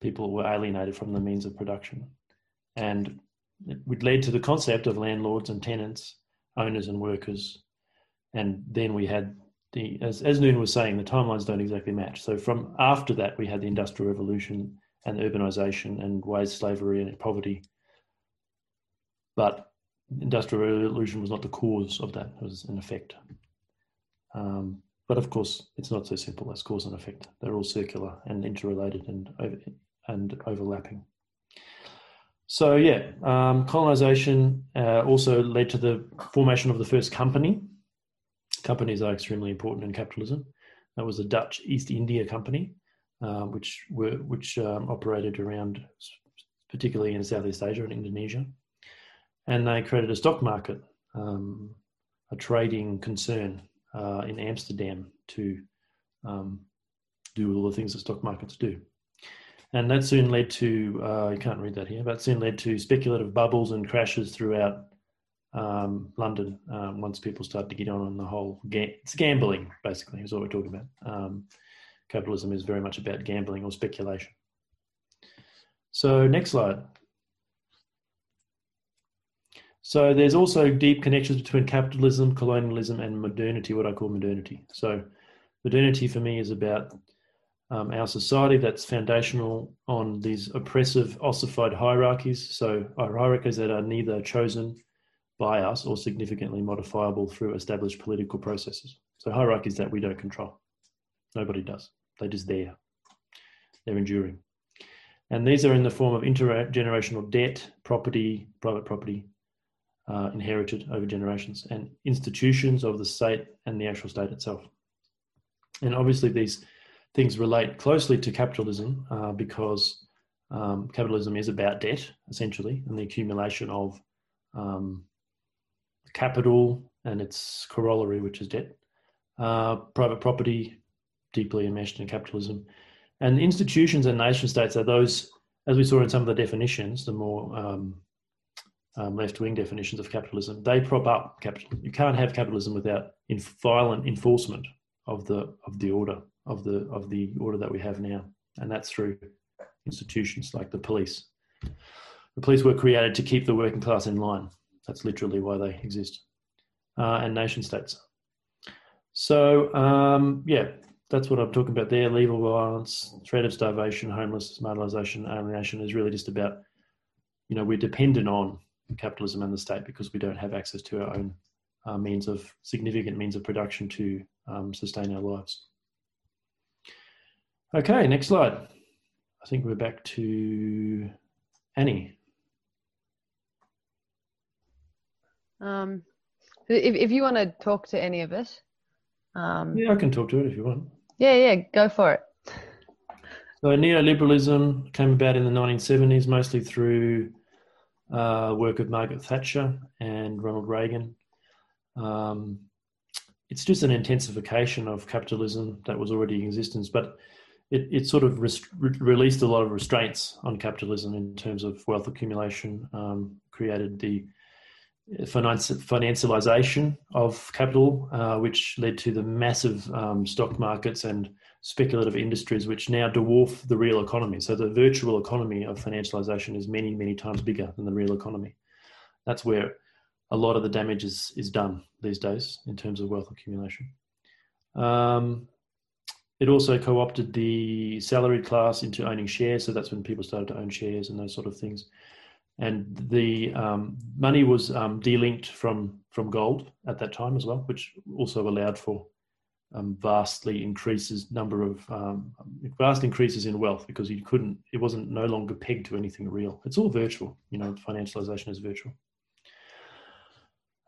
people were alienated from the means of production. And it would led to the concept of landlords and tenants owners and workers. And then we had the, as, as Noon was saying, the timelines don't exactly match. So from after that, we had the Industrial Revolution and urbanization and wage slavery and poverty. But Industrial Revolution was not the cause of that, it was an effect. Um, but of course, it's not so simple as cause and effect. They're all circular and interrelated and and overlapping. So yeah, um, colonization uh, also led to the formation of the first company. Companies are extremely important in capitalism. That was the Dutch East India Company, uh, which were which um, operated around, particularly in Southeast Asia and Indonesia, and they created a stock market, um, a trading concern uh, in Amsterdam to um, do all the things that stock markets do. And that soon led to, uh, you can't read that here, but soon led to speculative bubbles and crashes throughout um, London um, once people started to get on on the whole. Ga- it's gambling, basically, is what we're talking about. Um, capitalism is very much about gambling or speculation. So, next slide. So, there's also deep connections between capitalism, colonialism, and modernity, what I call modernity. So, modernity for me is about um, our society that's foundational on these oppressive, ossified hierarchies. So, hierarchies that are neither chosen by us or significantly modifiable through established political processes. So, hierarchies that we don't control. Nobody does. They're just there, they're enduring. And these are in the form of intergenerational debt, property, private property, uh, inherited over generations, and institutions of the state and the actual state itself. And obviously, these things relate closely to capitalism uh, because um, capitalism is about debt, essentially, and the accumulation of um, capital and its corollary, which is debt. Uh, private property, deeply enmeshed in capitalism. And institutions and nation states are those, as we saw in some of the definitions, the more um, um, left-wing definitions of capitalism, they prop up capitalism. You can't have capitalism without violent enforcement of the of the order of the of the order that we have now, and that's through institutions like the police. The police were created to keep the working class in line. That's literally why they exist, uh, and nation states. So um, yeah, that's what I'm talking about there. Legal violence, threat of starvation, homelessness, marginalisation, alienation is really just about, you know, we're dependent on capitalism and the state because we don't have access to our own uh, means of significant means of production to um, sustain our lives. Okay, next slide. I think we're back to Annie. Um, if, if you want to talk to any of it. Um, yeah, I can talk to it if you want. Yeah, yeah, go for it. So neoliberalism came about in the 1970s, mostly through uh, work of Margaret Thatcher and Ronald Reagan. Um, it's just an intensification of capitalism that was already in existence, but it, it sort of released a lot of restraints on capitalism in terms of wealth accumulation, um, created the financialization of capital, uh, which led to the massive um, stock markets and speculative industries, which now dwarf the real economy. So the virtual economy of financialization is many, many times bigger than the real economy. That's where a lot of the damage is, is done these days in terms of wealth accumulation. Um, it also co-opted the salaried class into owning shares. So that's when people started to own shares and those sort of things. And the um, money was um, delinked from from gold at that time as well, which also allowed for um, vastly increases number of um, vast increases in wealth because you couldn't it wasn't no longer pegged to anything real it's all virtual you know financialization is virtual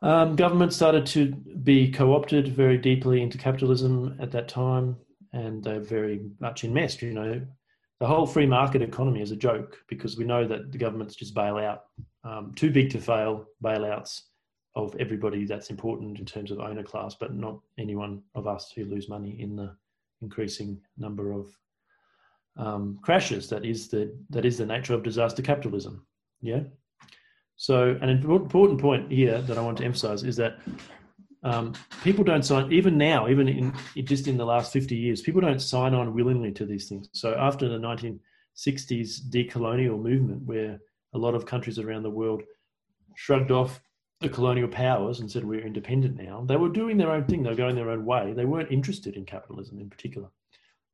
um, government started to be co-opted very deeply into capitalism at that time and they're very much enmeshed you know the whole free market economy is a joke because we know that the governments just bail out um, too big to fail bailouts of everybody that's important in terms of owner class, but not anyone of us who lose money in the increasing number of um, crashes. That is the that is the nature of disaster capitalism. Yeah. So an important point here that I want to emphasize is that um, people don't sign even now, even in just in the last 50 years, people don't sign on willingly to these things. So after the 1960s decolonial movement, where a lot of countries around the world shrugged off the colonial powers and said we're independent now. They were doing their own thing. They were going their own way. They weren't interested in capitalism in particular.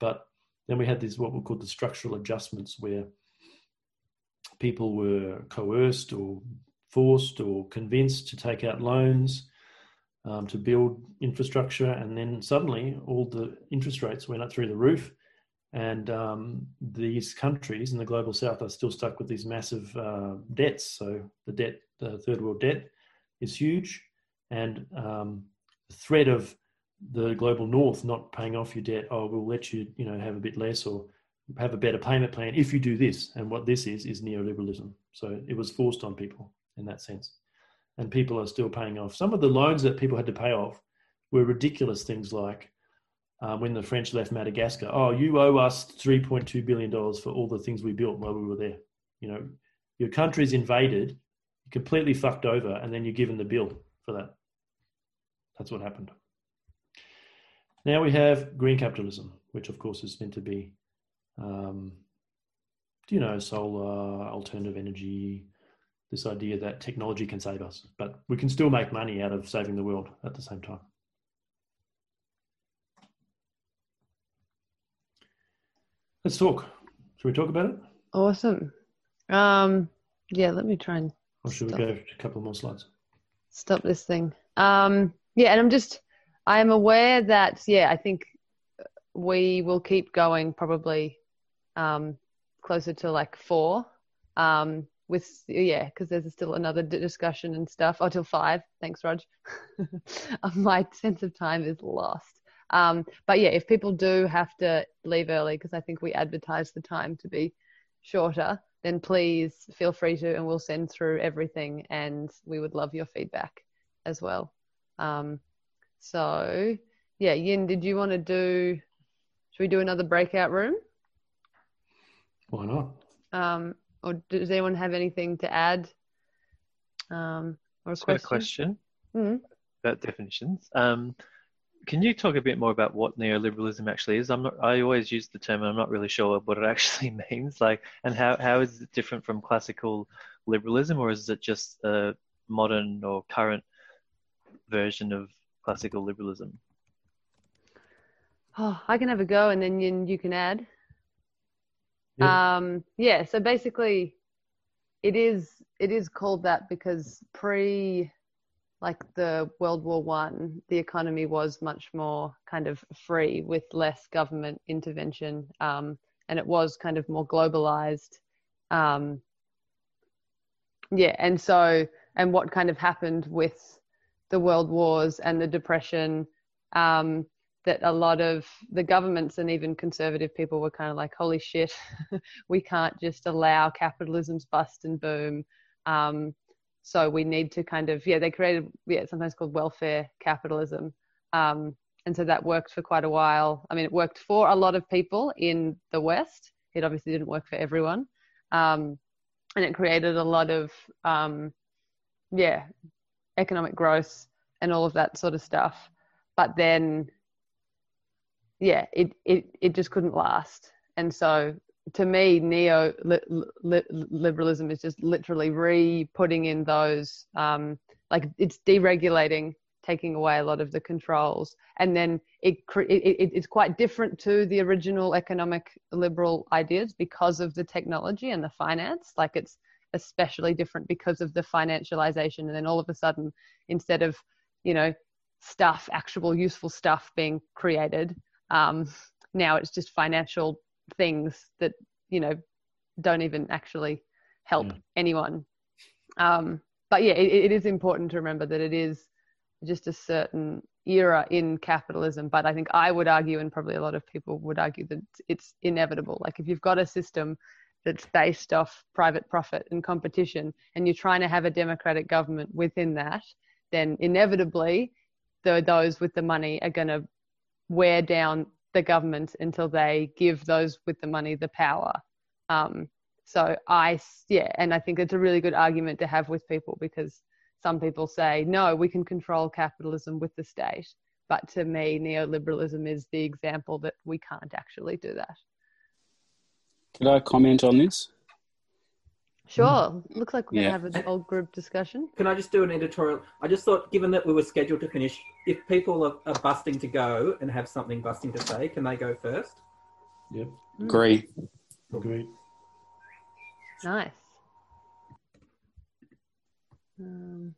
But then we had these what we call the structural adjustments, where people were coerced or forced or convinced to take out loans um, to build infrastructure, and then suddenly all the interest rates went up through the roof, and um, these countries in the global south are still stuck with these massive uh, debts. So the debt, the third world debt, is huge, and um, the threat of the global north not paying off your debt, oh, we'll let you, you know, have a bit less or have a better payment plan if you do this. And what this is is neoliberalism. So it was forced on people in that sense and people are still paying off. Some of the loans that people had to pay off were ridiculous things like um, when the French left Madagascar. Oh, you owe us three point two billion dollars for all the things we built while we were there. You know, your country's invaded, completely fucked over, and then you're given the bill for that. That's what happened. Now we have green capitalism, which of course is meant to be, um, you know, solar, alternative energy, this idea that technology can save us, but we can still make money out of saving the world at the same time. Let's talk. Should we talk about it? Awesome. Um, yeah, let me try and. Or should stop. we go a couple more slides? Stop this thing. Um, yeah, and I'm just, I am aware that, yeah, I think we will keep going probably um, closer to like four. Um, with yeah because there's still another discussion and stuff. Until five. Thanks rog. My sense of time is lost. Um, but yeah if people do have to leave early because i think we advertise the time to be shorter then please feel free to and we'll send through everything and we would love your feedback as well. Um, so yeah yin did you want to do should we do another breakout room? Why not? Um, or does anyone have anything to add? Um, or a question? A question mm-hmm. about definitions. Um, can you talk a bit more about what neoliberalism actually is? I'm not. I always use the term, and I'm not really sure what it actually means. Like, and how how is it different from classical liberalism, or is it just a modern or current version of classical liberalism? Oh, I can have a go, and then you, you can add. Yeah. Um, yeah. So basically, it is it is called that because pre like the World War One, the economy was much more kind of free with less government intervention, um, and it was kind of more globalized. Um, yeah, and so and what kind of happened with the world wars and the depression um, that a lot of the governments and even conservative people were kind of like, holy shit, we can't just allow capitalism's bust and boom. Um, so we need to kind of, yeah, they created, yeah, sometimes called welfare capitalism. Um, and so that worked for quite a while. I mean, it worked for a lot of people in the West. It obviously didn't work for everyone. Um, and it created a lot of, um, yeah, economic growth and all of that sort of stuff. But then yeah, it, it, it just couldn't last. And so to me, neo liberalism is just literally re putting in those, um, like it's deregulating, taking away a lot of the controls. And then it, it, it's quite different to the original economic liberal ideas because of the technology and the finance. Like it's especially different because of the financialization. And then all of a sudden, instead of, you know, stuff, actual useful stuff being created, um, now it's just financial things that you know don't even actually help yeah. anyone. Um, but yeah, it, it is important to remember that it is just a certain era in capitalism. But I think I would argue, and probably a lot of people would argue, that it's inevitable. Like if you've got a system that's based off private profit and competition, and you're trying to have a democratic government within that, then inevitably, the, those with the money are going to wear down the government until they give those with the money the power. Um, so I, yeah, and I think it's a really good argument to have with people because some people say, no, we can control capitalism with the state. But to me, neoliberalism is the example that we can't actually do that. Could I comment on this? Sure. Mm. Looks like we're yeah. going to have an old group discussion. Can I just do an editorial? I just thought, given that we were scheduled to finish, if people are, are busting to go and have something busting to say, can they go first? Yep. Mm. Great. Great. Nice. Um,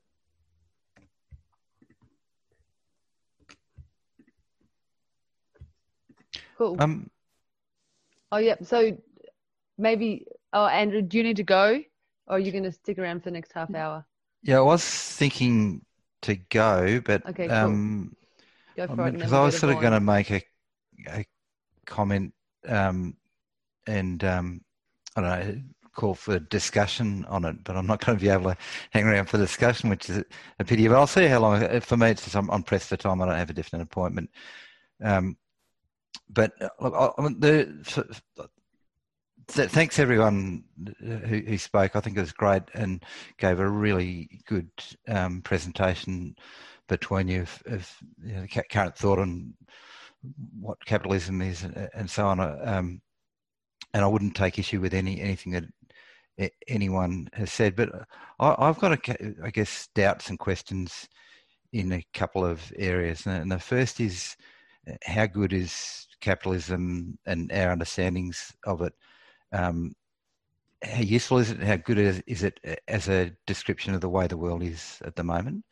cool. Um, oh, yeah. So maybe oh, Andrew, do you need to go? Or are you going to stick around for the next half hour? yeah, I was thinking to go, but Okay, cool. um, Go for it. because I was sort of going to make a, a comment um, and um, I don't know, call for discussion on it, but I'm not going to be able to hang around for discussion, which is a pity. But I'll see how long. uh, For me, it's just I'm, I'm pressed for time. I don't have a definite appointment. Um, but uh, look, I, I mean, the, th- thanks everyone who, who spoke. I think it was great and gave a really good um, presentation between you of, of you know, the current thought on what capitalism is and, and so on. Um, and I wouldn't take issue with any anything that anyone has said, but I, I've got, a, I guess, doubts and questions in a couple of areas. And the first is uh, how good is capitalism and our understandings of it? Um, how useful is it? How good is, is it as a description of the way the world is at the moment?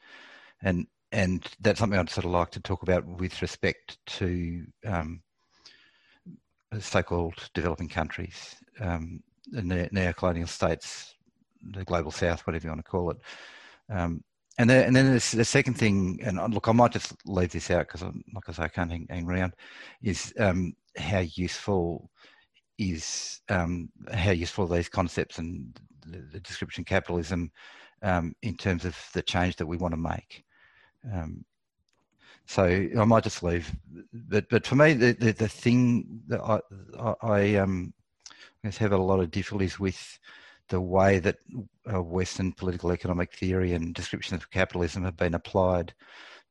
And and that's something I'd sort of like to talk about with respect to um, so-called developing countries, um, the neo- neo-colonial states, the global south, whatever you want to call it. Um, and then, and then the second thing, and look, I might just leave this out because, like I say, I can't hang, hang around. Is um, how useful is um, how useful these concepts and the, the description capitalism um, in terms of the change that we want to make. Um, so I might just leave, but but for me, the the, the thing that I I, I um have a lot of difficulties with the way that uh, Western political economic theory and descriptions of capitalism have been applied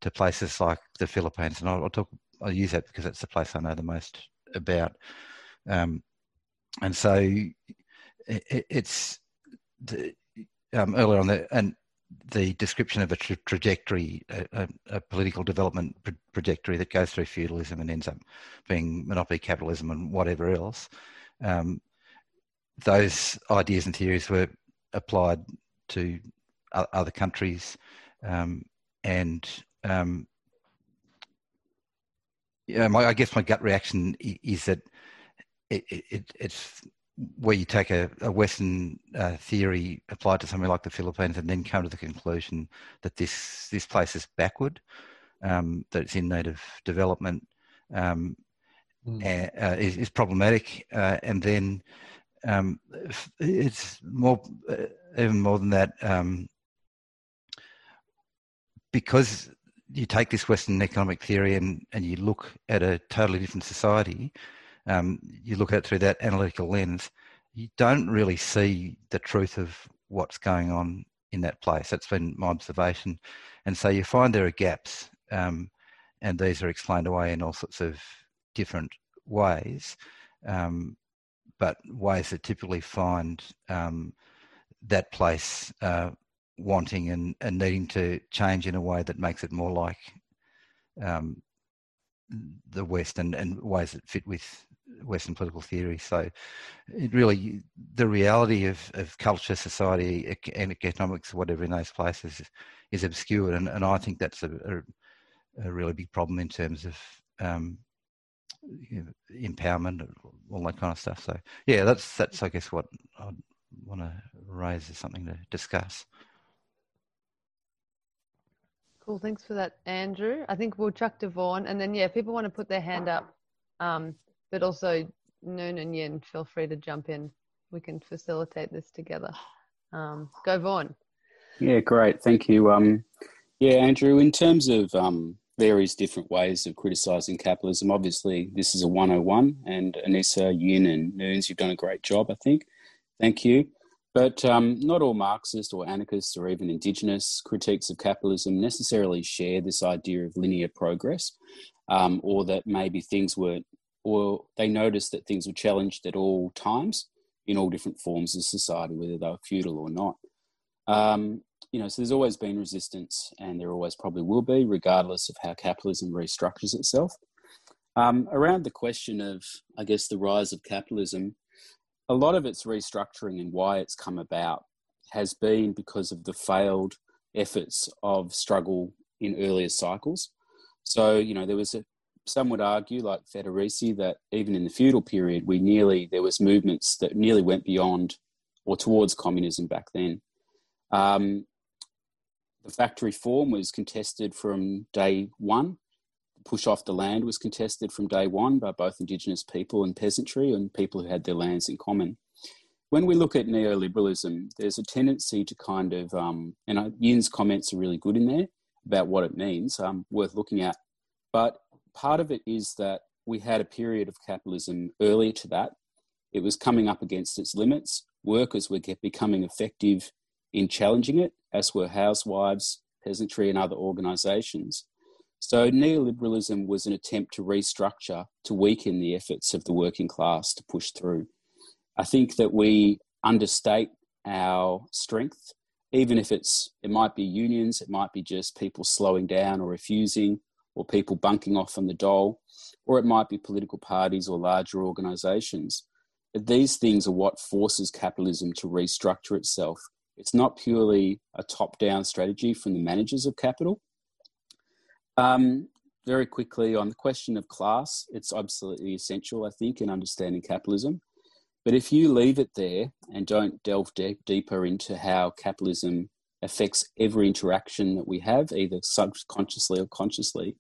to places like the Philippines, and I'll, I'll talk I'll use that because it's the place I know the most about. Um, and so it, it's the, um, earlier on the and the description of a tra- trajectory, a, a, a political development trajectory that goes through feudalism and ends up being monopoly capitalism and whatever else. Um, those ideas and theories were applied to other countries, um, and um, yeah, my, I guess my gut reaction is that it, it, it's where you take a, a Western uh, theory applied to something like the Philippines and then come to the conclusion that this this place is backward, um, that it's in need of development, um, Mm. uh, is, is problematic, uh, and then um, it's more uh, even more than that um, because you take this Western economic theory and, and you look at a totally different society, um, you look at it through that analytical lens, you don't really see the truth of what's going on in that place. That's been my observation. And so you find there are gaps, um, and these are explained away in all sorts of different ways, um, but ways that typically find um, that place uh, wanting and, and needing to change in a way that makes it more like um, the West and, and ways that fit with Western political theory. So it really, the reality of, of culture, society, and economics, whatever in those places is, obscured. And, and I think that's a, a, a really big problem in terms of um, you know, empowerment, all that kind of stuff. So yeah, that's, that's I guess what I'd want to raise as something to discuss. Cool. Thanks for that, Andrew. I think we'll chuck Vaughan. And then, yeah, if people want to put their hand up, um, but also Noon and Yin, feel free to jump in. We can facilitate this together. Um, go, Vaughan. Yeah, great. Thank you. Um, yeah, Andrew, in terms of um, various different ways of criticising capitalism, obviously this is a 101, and Anissa, Yin, and Noons, you've done a great job, I think. Thank you. But um, not all Marxist or anarchist or even Indigenous critiques of capitalism necessarily share this idea of linear progress, um, or that maybe things were, or they noticed that things were challenged at all times in all different forms of society, whether they were feudal or not. Um, you know, so there's always been resistance, and there always probably will be, regardless of how capitalism restructures itself. Um, around the question of, I guess, the rise of capitalism, a lot of its restructuring and why it's come about has been because of the failed efforts of struggle in earlier cycles. So, you know, there was a some would argue, like Federici, that even in the feudal period, we nearly there was movements that nearly went beyond or towards communism back then. Um, the factory form was contested from day one. The push off the land was contested from day one by both Indigenous people and peasantry and people who had their lands in common. When we look at neoliberalism, there's a tendency to kind of, um, and Yin's comments are really good in there about what it means, um, worth looking at. But part of it is that we had a period of capitalism earlier to that. It was coming up against its limits. Workers were becoming effective in challenging it, as were housewives, peasantry, and other organisations. So, neoliberalism was an attempt to restructure, to weaken the efforts of the working class to push through. I think that we understate our strength, even if it's it might be unions, it might be just people slowing down or refusing, or people bunking off on the dole, or it might be political parties or larger organisations. These things are what forces capitalism to restructure itself. It's not purely a top down strategy from the managers of capital. Um, very quickly on the question of class, it's absolutely essential, I think, in understanding capitalism. But if you leave it there and don't delve de- deeper into how capitalism affects every interaction that we have, either subconsciously or consciously,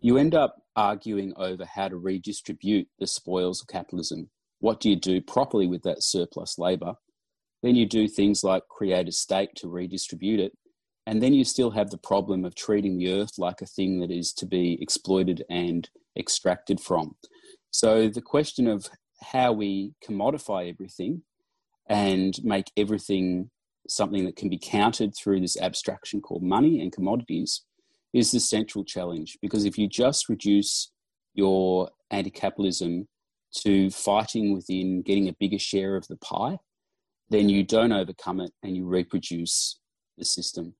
you end up arguing over how to redistribute the spoils of capitalism. What do you do properly with that surplus labour? Then you do things like create a state to redistribute it. And then you still have the problem of treating the earth like a thing that is to be exploited and extracted from. So the question of how we commodify everything and make everything something that can be counted through this abstraction called money and commodities is the central challenge. Because if you just reduce your anti capitalism to fighting within getting a bigger share of the pie, then you don't overcome it and you reproduce the system.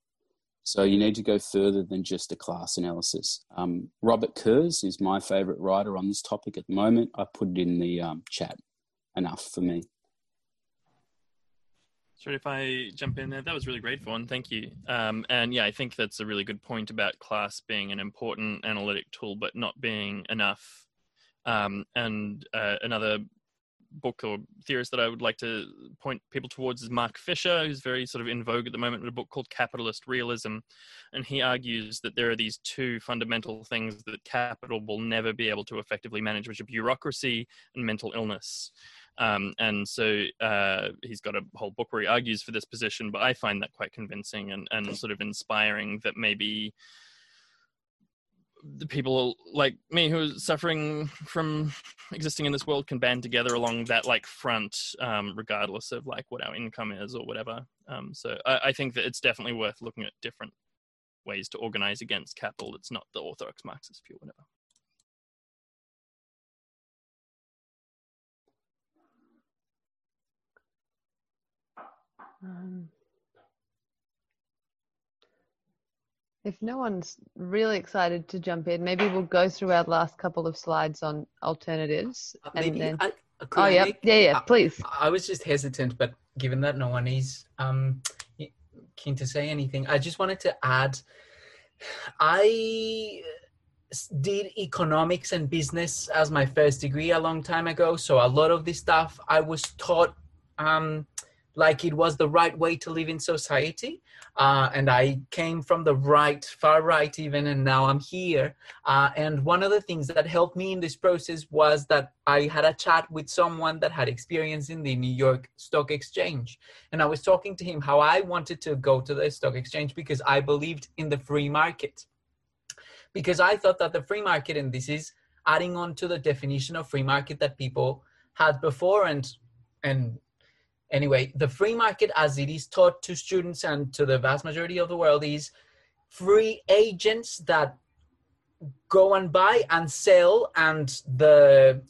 So you need to go further than just a class analysis. Um, Robert Kurz is my favourite writer on this topic at the moment. I put it in the um, chat. Enough for me. Sorry if I jump in there. That was really great, Vaughan. Thank you. Um, and yeah, I think that's a really good point about class being an important analytic tool, but not being enough. Um, and uh, another book or theorist that I would like to point people towards is Mark Fisher, who's very sort of in vogue at the moment with a book called Capitalist Realism. And he argues that there are these two fundamental things that capital will never be able to effectively manage, which are bureaucracy and mental illness. Um, and so uh, he's got a whole book where he argues for this position, but I find that quite convincing and, and sort of inspiring that maybe the people like me who are suffering from existing in this world can band together along that like front um, regardless of like what our income is or whatever. Um, so I, I, think that it's definitely worth looking at different ways to organize against capital it's not the orthodox marxist view whatever. Um, If no one's really excited to jump in, maybe we'll go through our last couple of slides on alternatives. Uh, and then... I, oh, yeah, yeah, yeah, please. I, I, was just hesitant, but given that no one is um, keen to say anything, I just wanted to add I did economics and business as my first degree a long time ago. So a lot of this stuff I was taught um, like it was the right way to live in society. Uh, and I came from the right, far right even, and now I'm here. Uh, and one of the things that helped me in this process was that I had a chat with someone that had experience in the New York Stock Exchange. And I was talking to him how I wanted to go to the stock exchange because I believed in the free market. Because I thought that the free market, and this is adding on to the definition of free market that people had before and and anyway, the free market, as it is taught to students and to the vast majority of the world, is free agents that go and buy and sell, and the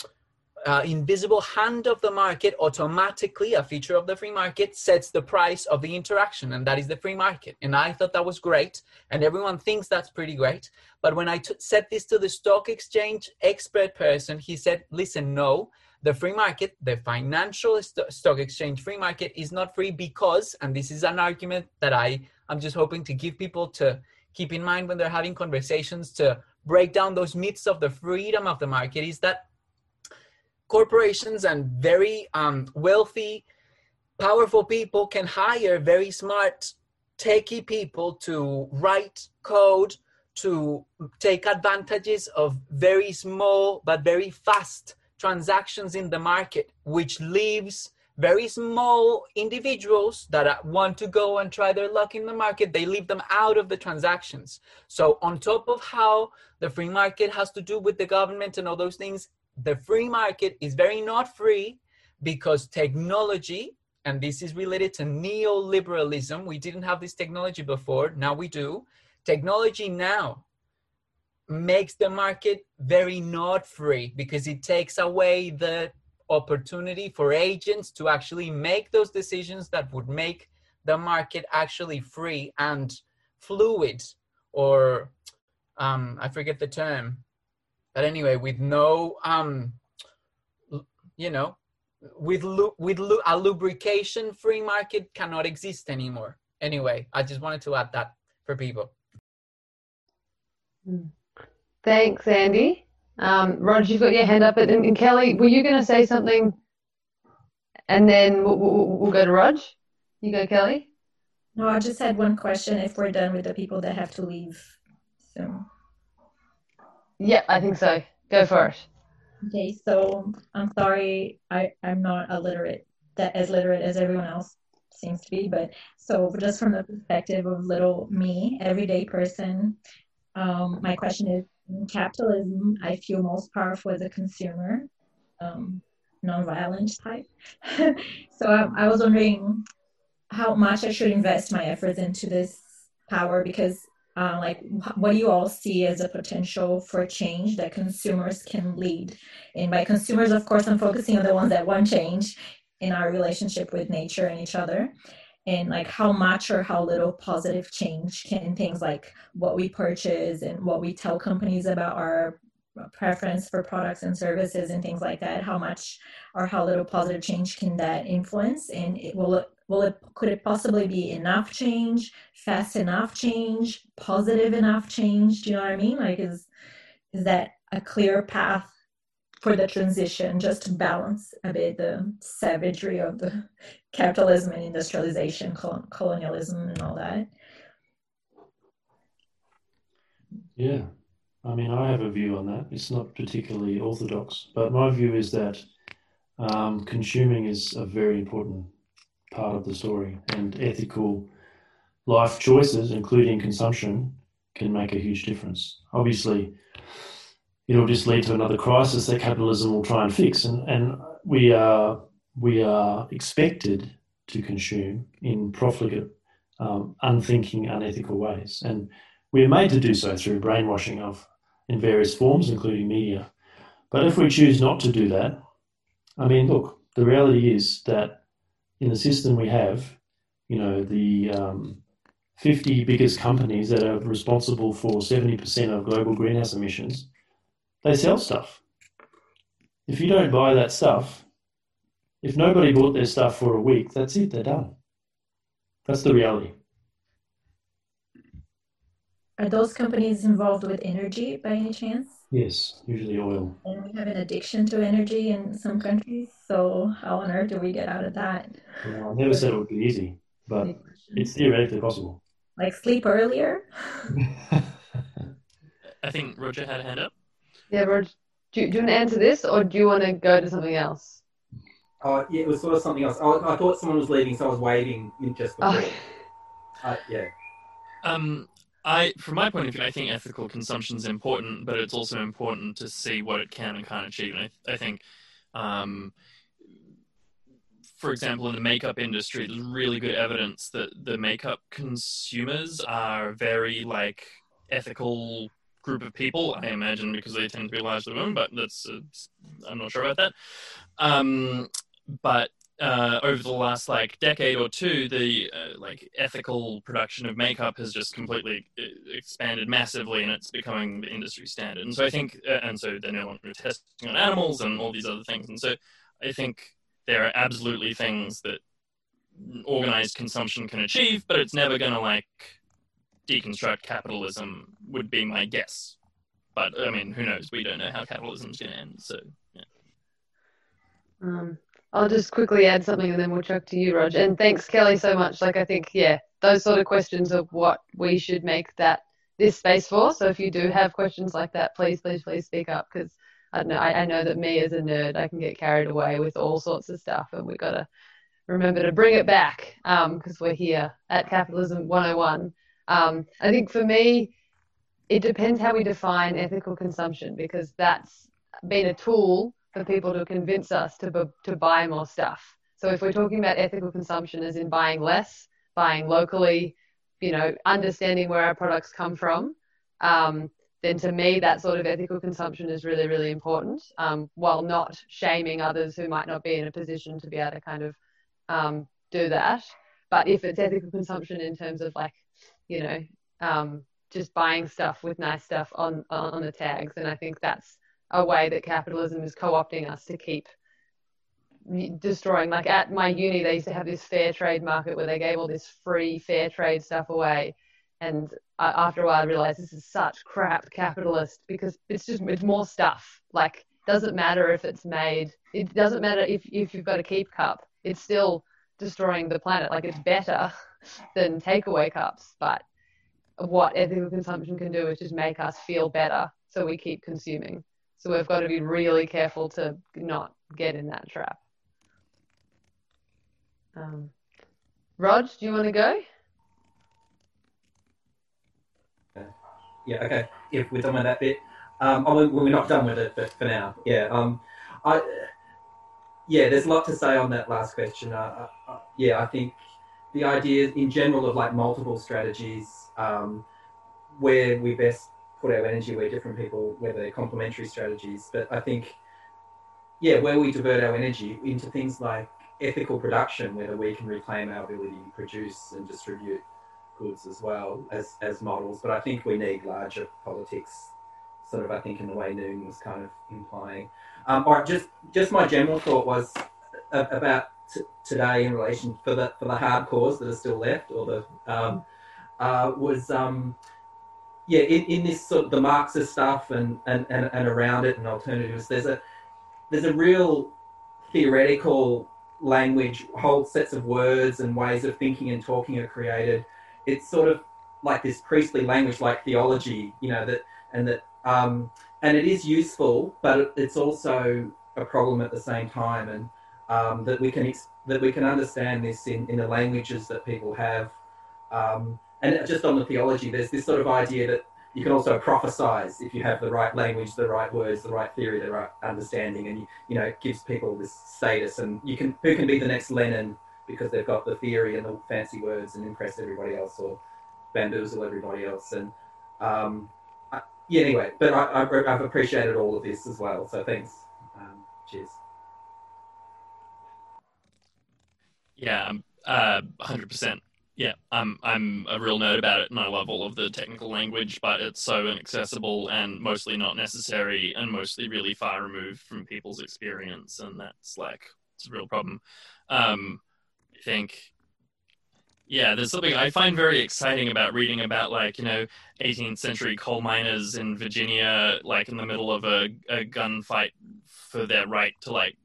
uh, invisible hand of the market automatically, a feature of the free market, sets the price of the interaction, and that is the free market. And I thought that was great, and everyone thinks that's pretty great. But when I said this to the stock exchange expert person, he said, "Listen, no." The free market, the financial st- stock exchange free market is not free because, and this is an argument that I I'm just hoping to give people to keep in mind when they're having conversations to break down those myths of the freedom of the market is that corporations and very um, wealthy, powerful people can hire very smart, techie people to write code, to take advantages of very small but very fast transactions in the market, which leaves very small individuals that want to go and try their luck in the market, they leave them out of the transactions. So, on top of how the free market has to do with the government and all those things, the free market is very not free because technology, and this is related to neoliberalism, we didn't have this technology before, now we do. Technology now makes the market very not free because it takes away the opportunity for agents to actually make those decisions that would make the market actually free and fluid or um, I forget the term. But anyway, with no um, you know, with lu- with lu- a lubrication free market cannot exist anymore. Anyway, I just wanted to add that for people. Thanks, Andy. Um, Roger, you've got your hand up. And, and Kelly, were you going to say something? And then we'll, we'll, we'll go to Rog. You go, Kelly. No, I just had one question if we're done with the people that have to leave soon. Yeah, I think so. Go for it. Okay, so I'm sorry, I, I'm not illiterate, that as literate as everyone else seems to be, but so just from the perspective of little me, everyday person, um, my question is capitalism, I feel most powerful as a consumer, um, non-violent type. so I, I was wondering how much I should invest my efforts into this power because uh, like what do you all see as a potential for change that consumers can lead and by consumers of course i'm focusing on the ones that want change in our relationship with nature and each other and like how much or how little positive change can things like what we purchase and what we tell companies about our preference for products and services and things like that how much or how little positive change can that influence? And it will will it could it possibly be enough change fast enough change positive enough change? Do you know what i mean? Like is is that a clear path for the transition just to balance a bit the savagery of the capitalism and industrialization colonialism and all that yeah I mean, I have a view on that. It's not particularly orthodox, but my view is that um, consuming is a very important part of the story, and ethical life choices, including consumption, can make a huge difference. Obviously, it'll just lead to another crisis that capitalism will try and fix, and, and we are we are expected to consume in profligate, um, unthinking, unethical ways, and we are made to do so through brainwashing of in various forms, including media. But if we choose not to do that, I mean, look, the reality is that in the system we have, you know, the um, 50 biggest companies that are responsible for 70% of global greenhouse emissions, they sell stuff. If you don't buy that stuff, if nobody bought their stuff for a week, that's it, they're done. That's the reality. Are those companies involved with energy by any chance? Yes, usually oil. And we have an addiction to energy in some countries. So how on earth do we get out of that? Well, I never said it would be easy, but it's theoretically possible. Like sleep earlier? I think Roger had a hand up. Yeah, Roger. Do you, do you want to answer this or do you want to go to something else? Oh, yeah, it was sort of something else. I, I thought someone was leaving, so I was waiting in just before. Oh. Uh, yeah. Um, I, from my point of view, I think ethical consumption is important, but it's also important to see what it can and can't achieve. And I, I think, um, for example, in the makeup industry, there's really good evidence that the makeup consumers are very like ethical group of people. I imagine because they tend to be largely women, but that's uh, I'm not sure about that. Um, but uh, over the last like decade or two, the uh, like ethical production of makeup has just completely uh, expanded massively, and it's becoming the industry standard. And so I think, uh, and so they're no longer testing on animals and all these other things. And so I think there are absolutely things that organized consumption can achieve, but it's never going to like deconstruct capitalism. Would be my guess. but I mean, who knows? We don't know how capitalism's going to end. So yeah. Um, I'll just quickly add something and then we'll chuck to you, Rog. And thanks, Kelly, so much. Like, I think, yeah, those sort of questions of what we should make that this space for. So if you do have questions like that, please, please, please speak up because I don't know. I, I, know that me as a nerd, I can get carried away with all sorts of stuff, and we've got to remember to bring it back because um, we're here at Capitalism 101. Um, I think for me, it depends how we define ethical consumption because that's been a tool for people to convince us to, to buy more stuff. So if we're talking about ethical consumption as in buying less, buying locally, you know, understanding where our products come from, um, then to me that sort of ethical consumption is really, really important um, while not shaming others who might not be in a position to be able to kind of um, do that. But if it's ethical consumption in terms of like, you know, um, just buying stuff with nice stuff on on the tags, And I think that's a way that capitalism is co-opting us to keep destroying. Like at my uni, they used to have this fair trade market where they gave all this free fair trade stuff away. And after a while, I realized this is such crap capitalist because it's just it's more stuff. Like doesn't matter if it's made. It doesn't matter if if you've got a keep cup. It's still destroying the planet. Like it's better than takeaway cups, but what ethical consumption can do is just make us feel better so we keep consuming. So we've got to be really careful to not get in that trap. Um, Rog, do you want to go? Yeah, okay. If we're done with that bit. Um, oh, we're not done with it, but for now, yeah. Um, I, yeah, there's a lot to say on that last question. Uh, uh, yeah, I think the idea in general of like multiple strategies um, where we best put our energy where different people, where they're complementary strategies. But I think, yeah, where we divert our energy into things like ethical production, whether we can reclaim our ability to produce and distribute goods as well as, as models. But I think we need larger politics, sort of, I think, in the way Noon was kind of implying. Um, just, just my general thought was about t- today in relation for the, for the hardcores that are still left, or the, um, uh, was, um, yeah, in, in this sort of the Marxist stuff and, and, and, and around it and alternatives, there's a there's a real theoretical language, whole sets of words and ways of thinking and talking are created. It's sort of like this priestly language, like theology, you know, that and that um, and it is useful, but it's also a problem at the same time, and um, that we can that we can understand this in, in the languages that people have. Um, and just on the theology, there's this sort of idea that you can also prophesize if you have the right language, the right words, the right theory, the right understanding, and you, you know it gives people this status. And you can who can be the next Lenin because they've got the theory and the fancy words and impress everybody else or bamboozle everybody else. And um, I, yeah, anyway, but I, have appreciated all of this as well. So thanks. Um, cheers. Yeah, uh, hundred percent. Yeah, I'm I'm a real nerd about it, and I love all of the technical language, but it's so inaccessible and mostly not necessary, and mostly really far removed from people's experience, and that's like it's a real problem. Um, I think, yeah, there's something I find very exciting about reading about like you know 18th century coal miners in Virginia, like in the middle of a, a gunfight for their right to like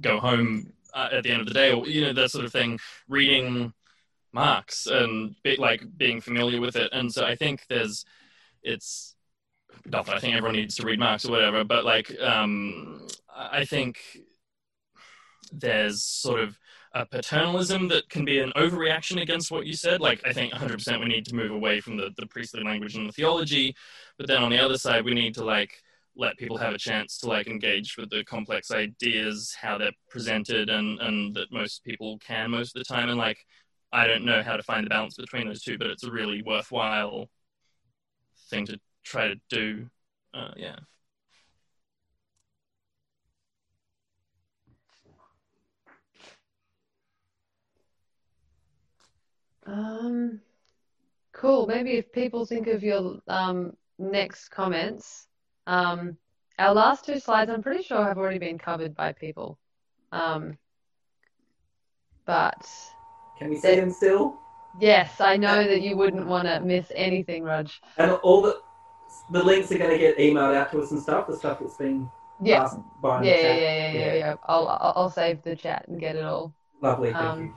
go home uh, at the end of the day, or you know that sort of thing. Reading Marx and be, like being familiar with it. And so I think there's, it's, not that I think everyone needs to read Marx or whatever, but like, um, I think there's sort of a paternalism that can be an overreaction against what you said. Like, I think 100% we need to move away from the, the priestly language and the theology. But then on the other side, we need to like let people have a chance to like engage with the complex ideas, how they're presented, and, and that most people can most of the time. And like, I don't know how to find the balance between those two, but it's a really worthwhile thing to try to do. Uh, yeah. Um, cool. Maybe if people think of your um, next comments, um, our last two slides, I'm pretty sure have already been covered by people. Um, but can we see him still? Yes, I know that you wouldn't want to miss anything, Raj. And all the the links are going to get emailed out to us and stuff. The stuff that's been Yeah. passed by in Yeah, yeah, yeah, yeah, yeah, I'll I'll save the chat and get it all. Lovely, thank Um, you.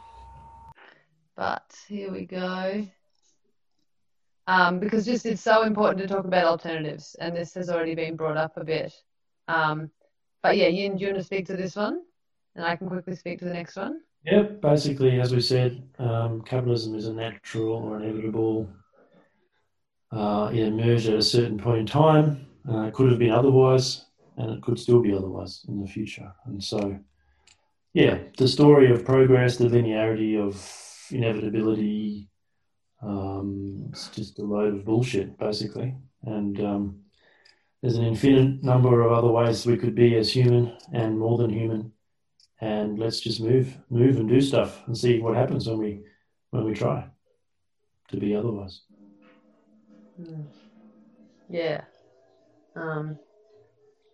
But here we go. Um, because just it's so important to talk about alternatives, and this has already been brought up a bit. Um, but yeah, Yin, do you want to speak to this one? And I can quickly speak to the next one. Yep, basically, as we said, um, capitalism is a natural or inevitable. Uh, it emerged at a certain point in time. Uh, it could have been otherwise, and it could still be otherwise in the future. And so, yeah, the story of progress, the linearity of inevitability, um, it's just a load of bullshit, basically. And um, there's an infinite number of other ways we could be as human and more than human and let's just move move and do stuff and see what happens when we when we try to be otherwise Hmm. Yeah. Um,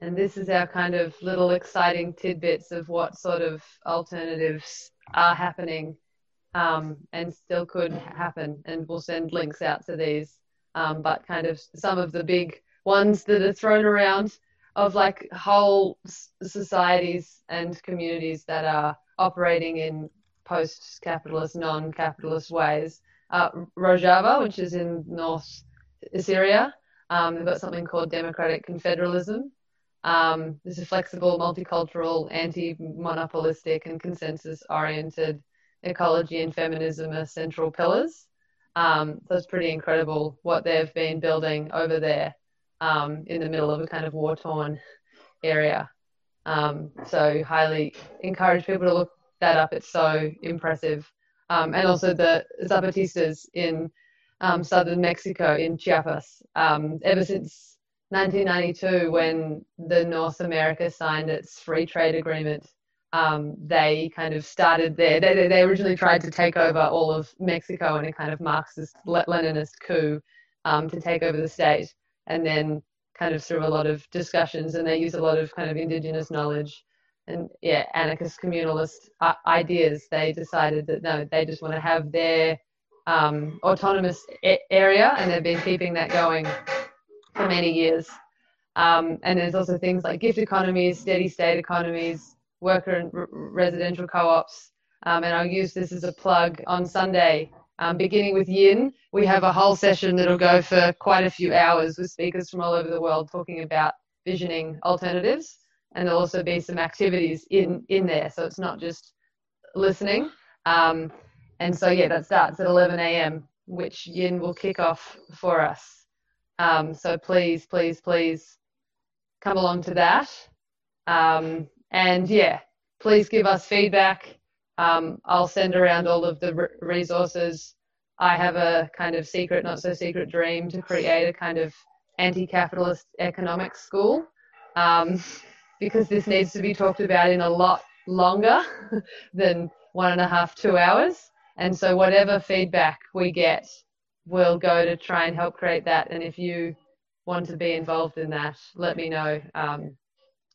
and this is our kind of little exciting tidbits of what sort of alternatives are happening um, and still could happen. And we'll send links out to these. Um, but kind of some of the big ones that are thrown around of like whole societies and communities that are operating in post capitalist, non capitalist ways. Uh, Rojava, which is in North Syria. Um, they've got something called democratic confederalism. Um, this is flexible, multicultural, anti-monopolistic, and consensus-oriented ecology and feminism are central pillars. Um, so it's pretty incredible what they've been building over there um, in the middle of a kind of war-torn area. Um, so highly encourage people to look that up. It's so impressive. Um, and also the Zapatistas in um, southern Mexico in Chiapas. Um, ever since 1992, when the North America signed its free trade agreement, um, they kind of started there. They, they- originally tried to take over all of Mexico in a kind of Marxist, Leninist coup um, to take over the state, and then kind of through a lot of discussions, and they use a lot of kind of indigenous knowledge and yeah, anarchist communalist ideas. They decided that no, they just want to have their um, autonomous area, and they've been keeping that going for many years. Um, and there's also things like gift economies, steady state economies, worker and r- residential co-ops. Um, and I'll use this as a plug on Sunday, um, beginning with Yin. We have a whole session that'll go for quite a few hours with speakers from all over the world talking about visioning alternatives. And there'll also be some activities in, in there. So it's not just listening. Um, and so, yeah, that starts at 11 a.m., which Yin will kick off for us. Um, so please, please, please come along to that. Um, and yeah, please give us feedback. Um, I'll send around all of the re- resources. I have a kind of secret, not so secret dream to create a kind of anti capitalist economics school um, because this needs to be talked about in a lot longer than one and a half, two hours. And so, whatever feedback we get, we'll go to try and help create that. And if you want to be involved in that, let me know. Um,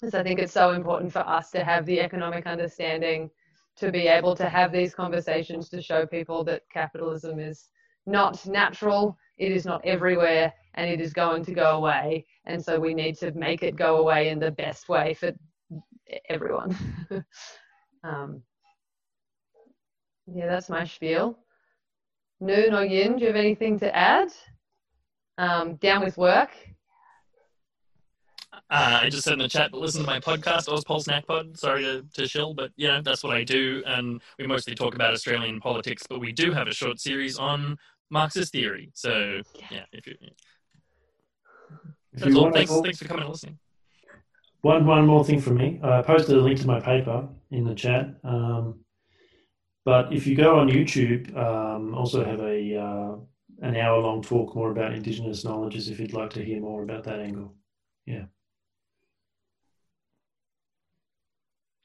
because I think it's so important for us to have the economic understanding to be able to have these conversations to show people that capitalism is not natural, it is not everywhere, and it is going to go away. And so we need to make it go away in the best way for everyone. um, yeah, that's my spiel. Noon or Yin, do you have anything to add? Um, down with work. Uh, I just said in the chat, but listen to my podcast, Ozpol Snack Pod. Sorry to, to shill, but yeah, that's what I do, and we mostly talk about Australian politics. But we do have a short series on Marxist theory. So yeah, if you, If that's you all. want Thanks, to- thanks for coming and listening. One one more thing from me. I posted a link to my paper in the chat. Um, but if you go on YouTube, um, also have a uh, an hour long talk more about Indigenous knowledges if you'd like to hear more about that angle. Yeah.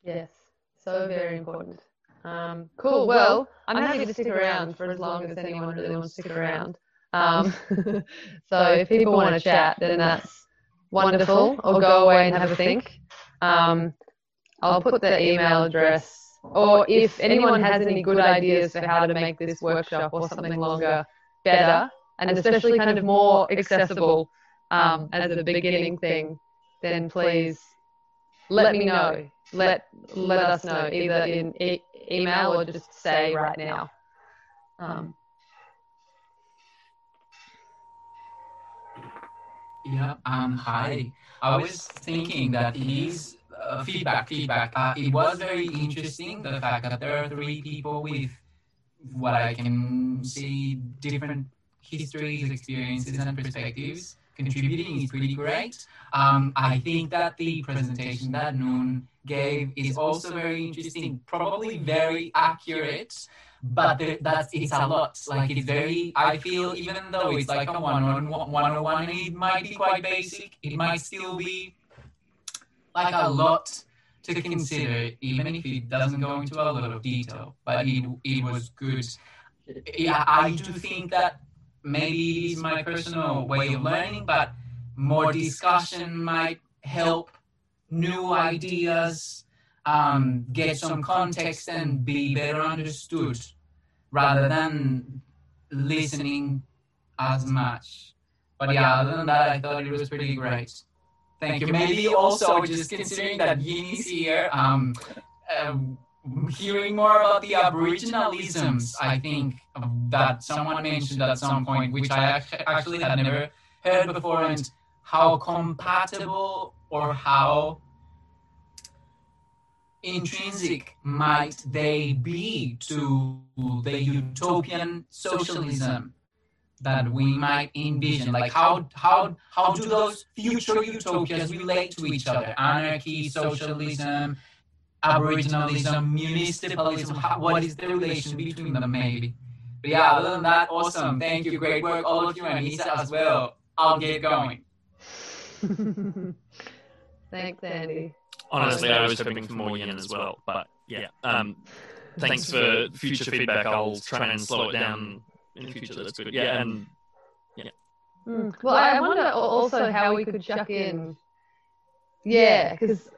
Yes, so very important. Um, cool. Well, I'm happy to stick around for as long as anyone really wants to stick around. Um, so if people want to chat, then that's wonderful. Or go away and have a think. Um, I'll put the email address. Or if anyone has any good ideas for how to make this workshop or something longer better, and especially kind of more accessible, um, as a beginning thing, then please let me know. Let let us know either in e- email or just say right now. Um, Yeah. Um. Hi. I was thinking that is uh, feedback. Feedback. Uh, it was very interesting the fact that there are three people with what I can see different histories, experiences, and perspectives contributing is pretty great. Um, I think that the presentation that Noon gave is also very interesting, probably very accurate, but there, that's it's a lot. Like it's very. I feel even though it's like a one on one on one, it might be quite basic. It might still be like a lot to consider, even if it doesn't go into a lot of detail. But it it was good. Yeah, I do think that maybe it's my personal way of learning, but more discussion might help new ideas um, get some context and be better understood rather than listening as much. But yeah, other than that, I thought it was pretty great. Thank you. Maybe also just considering that Yin is here, um, um, hearing more about the Aboriginalisms, I think that someone mentioned at some point, which I actually had never heard before, and how compatible or how intrinsic might they be to the utopian socialism that we might envision. Like how how how do those future utopias relate to each other? Anarchy socialism aboriginalism municipalism how, what is the relation between them maybe but yeah other than that awesome thank you great work all of you and Lisa as well i'll get going Thanks, Andy. Honestly, I was hoping for more yin as well, but yeah. Um, thanks for future feedback. I'll try and slow it down in the future. That's good. Yeah, and yeah. Mm. Well, I wonder also how we could chuck in. Yeah, because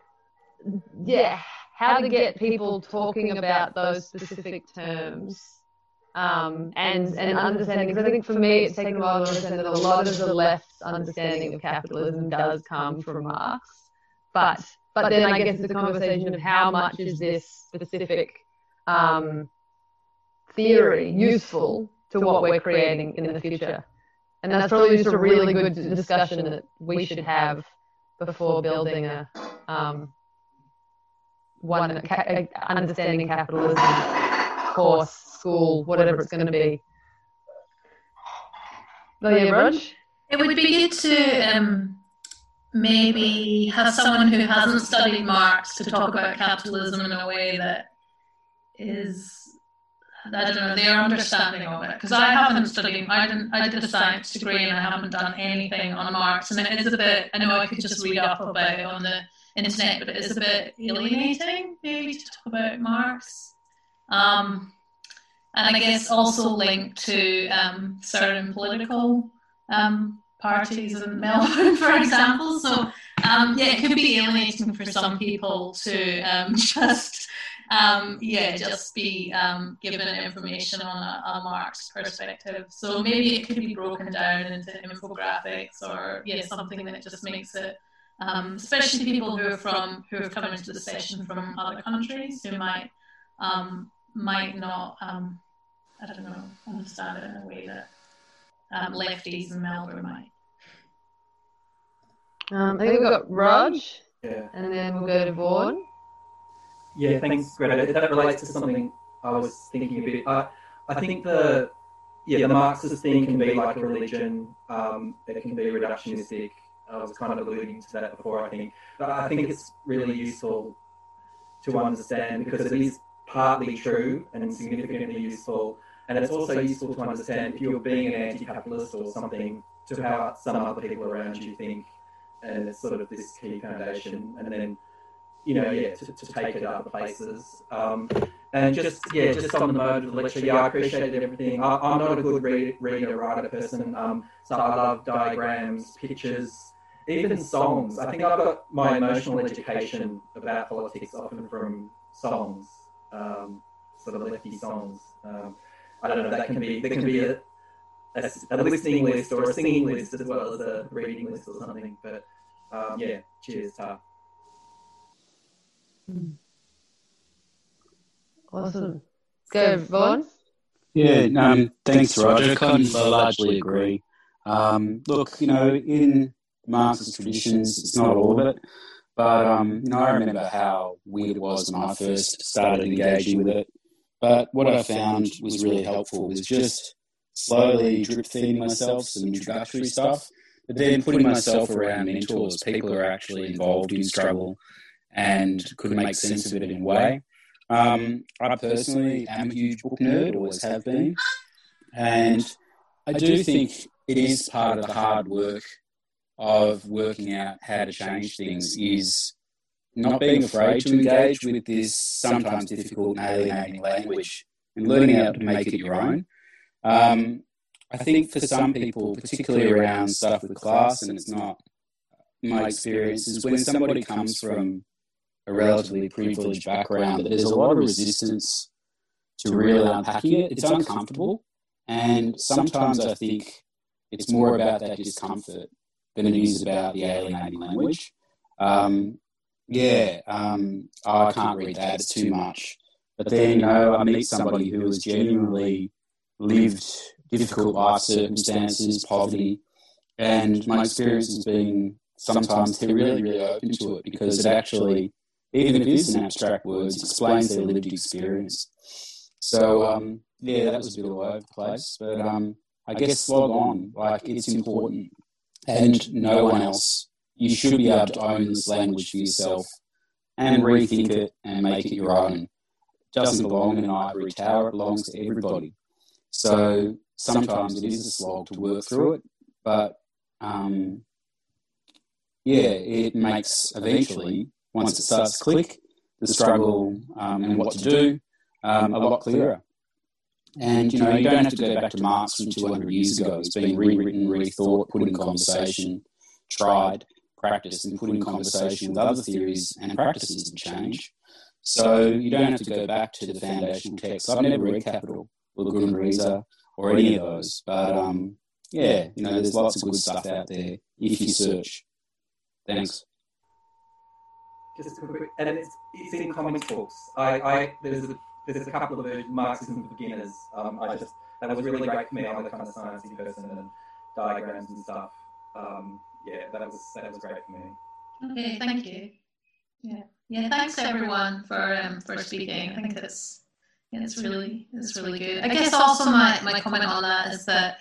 yeah, how to get people talking about those specific terms. Um, and and understanding because I think for me it's taken a while to understand that a lot of the left's understanding of capitalism does come from Marx, but but then I guess it's a conversation of how much is this specific um, theory useful to what we're creating in the future, and that's probably just a really good discussion that we should have before building a um, one ca- understanding capitalism course, school, whatever it's going to be. Yeah, Rog? It would be good to um, maybe have someone who hasn't studied Marx to talk about capitalism in a way that is, I don't know, their understanding of it. Because I haven't studied, I, didn't, I did a science degree and I haven't done anything on Marx. And it is a bit, I know I could just read up about it on the internet, but it is a bit alienating maybe to talk about Marx. Um, and I guess also linked to um, certain political um, parties in Melbourne, for example. So um, yeah, it could be alienating for some people to um, just um, yeah just be given information on a, a Marx perspective. So maybe it could be broken down into infographics or yeah something that just makes it. Um, especially people who are from who have come into the session from other countries who might um, might not um, I don't know understand it in a way that um, lefties in Melbourne might. Um, I think we've got Raj, Yeah. and then we'll go to Vaughan. Yeah, thanks, Greta. That relates to something I was thinking a bit. I, I think the yeah the Marxist thing can be like a religion. Um, it can be reductionistic. I was kind of alluding to that before. I think, but I think it's really useful to understand because it is partly true and significantly useful, and it's also useful to understand if you're being an anti-capitalist or something to how some other people around you think, and it's sort of this key foundation, and then you know, yeah, to, to take it other places. Um, and just, yeah, just on the mode of the lecture, yeah, I appreciated everything. I, I'm not a good read, reader, writer person, um, so I love diagrams, pictures, even songs. I think I've got my emotional education about politics often from songs, um, sort of lefty songs. Um, I don't know, that can be, that can be a, a, a listening list or a singing list as well as a reading list or something. But um, yeah, cheers, Ta. Awesome. Go, Vaughan. Yeah, um, thanks, Roger. I kind largely agree. Um, look, you know, in Marxist traditions, it's not all of it, but um, you know, I remember how weird it was when I first started engaging with it. But what I found was really helpful was just slowly drip feeding myself some introductory stuff, but then putting myself around mentors, people who are actually involved in struggle and could make sense of it in a way. Um, I personally am a huge book nerd, always have been, and I do think it is part of the hard work of working out how to change things is not being afraid to engage with this sometimes difficult and alienating language and learning how to make it your own. Um, I think for some people, particularly around stuff with class, and it's not my experience, is when somebody comes from a relatively privileged background, there's a lot of resistance to really unpacking it. It's uncomfortable. And sometimes I think it's more about that discomfort than it is about the alienating language. Um, yeah, um, I can't read that, it's too much. But then, you know, I meet somebody who has genuinely lived difficult life circumstances, poverty, and my experience has been sometimes they're really, really open to it because it actually even if it is in abstract words, explains their lived experience. So, um, yeah, that was a bit all over the place. But um, I guess log on, like, it's important. And no one else. You should be able to own this language for yourself and rethink it and make it your own. It doesn't belong in an ivory tower, it belongs to everybody. So sometimes it is a slog to work through it, but um, yeah, it makes eventually once it starts to click, the struggle um, and what to do um, a lot clearer. And you know, you don't have to go back to Marx from 200 years ago. It's been rewritten, rethought, put in conversation, tried, practiced, and put in conversation with other theories and practices of change. So you don't have to go back to the foundational texts. I've never read Capital or Grundrisse or any of those, but um, yeah, you know, there's lots of good stuff out there if you search. Thanks just a quick, and it's, it's in comics books. I, I there's a there's a couple of Marxism for beginners. Um, I just that was really great for me. I'm a kind of sciencey person and diagrams and stuff. Um, yeah, that was that was great for me. Okay, thank you. Yeah, yeah. Thanks everyone for um, for speaking. I think it's yeah, it's really it's really good. I guess also my my comment on that is that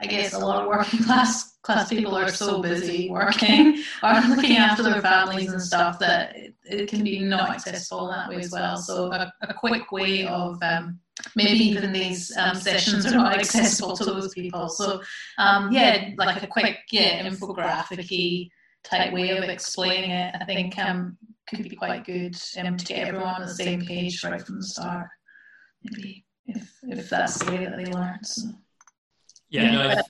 I guess a lot of working class class people are so busy working or looking after their families and stuff that it, it can be not accessible that way as well. So a, a quick way of um, maybe even these um, sessions are not accessible to those people. So um, yeah, like a quick yeah infographic type way of explaining it, I think um, could be quite good um, to get everyone on the same page right from the start. Maybe if if that's the way that they learn. So. Yeah, no,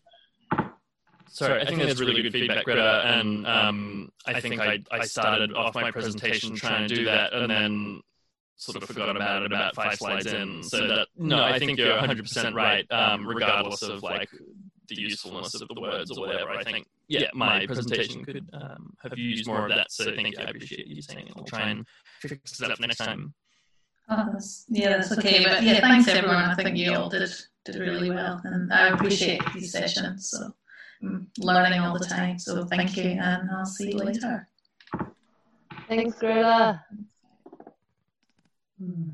Sorry, I think that's really good feedback, Greta. And um, I think I, I started off my presentation trying to do that and then sort of forgot about it about five slides in. So that, no, I think you're 100% right, um, regardless of like the usefulness of the words or whatever. I think, yeah, my presentation could um, have used more of that. So thank you. I appreciate you saying it. I'll try and fix that up next time. Oh, that's, yeah, that's okay. But yeah, thanks everyone. I think you all did did really well, and I appreciate these sessions. So mm, learning all the time. So thank you, and I'll see you later. Thanks, Greta. Hmm.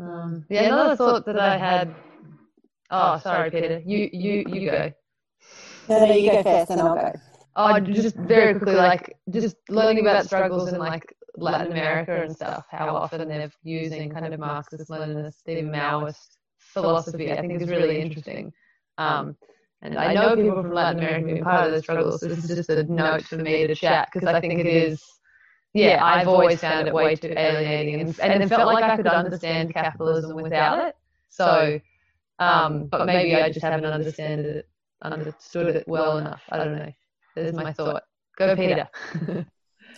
Um, yeah, another thought that I had. Oh, sorry, Peter. You you you go. No, no, you go first, and I'll go. Oh, just very quickly, like just learning about struggles and like Latin America and stuff. How often they're using kind of Marxist, Leninist, even Maoist philosophy, I think is really interesting. Um, and I know people from Latin America being part of the struggle, so this is just a note for me to chat because I think it is, yeah, I've always found it way too alienating and, and it felt like I could understand capitalism without it. So, um, but maybe I just haven't understood it, understood it well enough. I don't know. There's my thought. Go, Peter.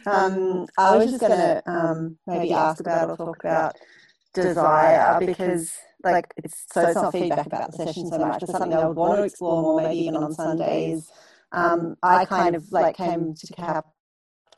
Um, I was just going to um, maybe ask about or talk about desire because like it's so it's not feedback about the session so much, but something I would want to explore more, maybe even on Sundays. Um, I kind of like came to CAP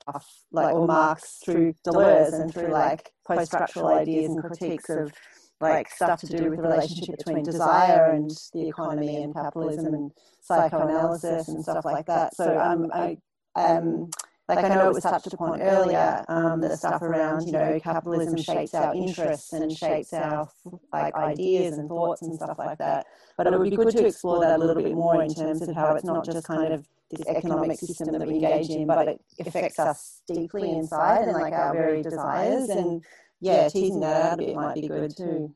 off like or Marx through Deleuze and through like post-structural ideas and critiques of like stuff to do with the relationship between desire and the economy and capitalism and psychoanalysis and stuff like that. So um, I um, like I know it was touched upon earlier, um, the stuff around, you know, capitalism shapes our interests and shapes our like ideas and thoughts and stuff like that. But it would be good to explore that a little bit more in terms of how it's not just kind of this economic system that we engage in, but it affects us deeply inside and like our very desires. And yeah, teasing that out a bit might be good too.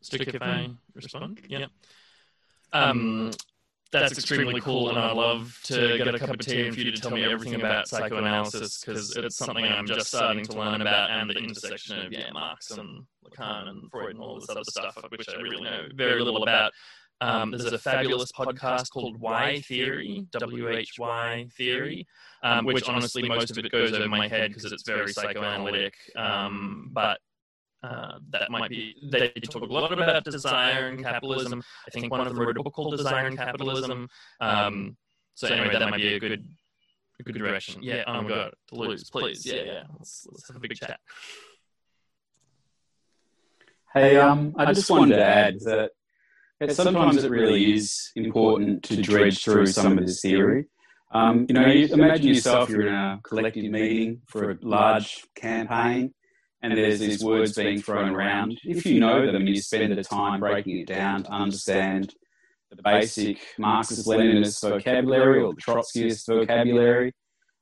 Stick if I respond? Yeah. Um, that's extremely cool, and I'd love to get a cup of tea and for you to tell me everything about psychoanalysis because it's something I'm just starting to learn about, and the intersection of yeah, Marx and Lacan and Freud and all this other stuff, which I really know very little about. Um, there's a fabulous podcast called Why Theory, W H Y Theory, um, which honestly most of it goes over my head because it's very psychoanalytic. Um, but uh, that might be they talk a lot about desire and capitalism. I think one of them wrote a book called Desire and Capitalism. Um, so anyway, that might be a good a good direction. Yeah, oh my god, Deleuze, please. Yeah, yeah. Let's, let's have a big chat. Hey, um, I just wanted to add that sometimes it really is important to dredge through some of this theory. Um, you know, you imagine yourself you're in a collective meeting for a large campaign and there's these words being thrown around. If you know them and you spend the time breaking it down to understand the basic Marxist Leninist vocabulary or the Trotskyist vocabulary,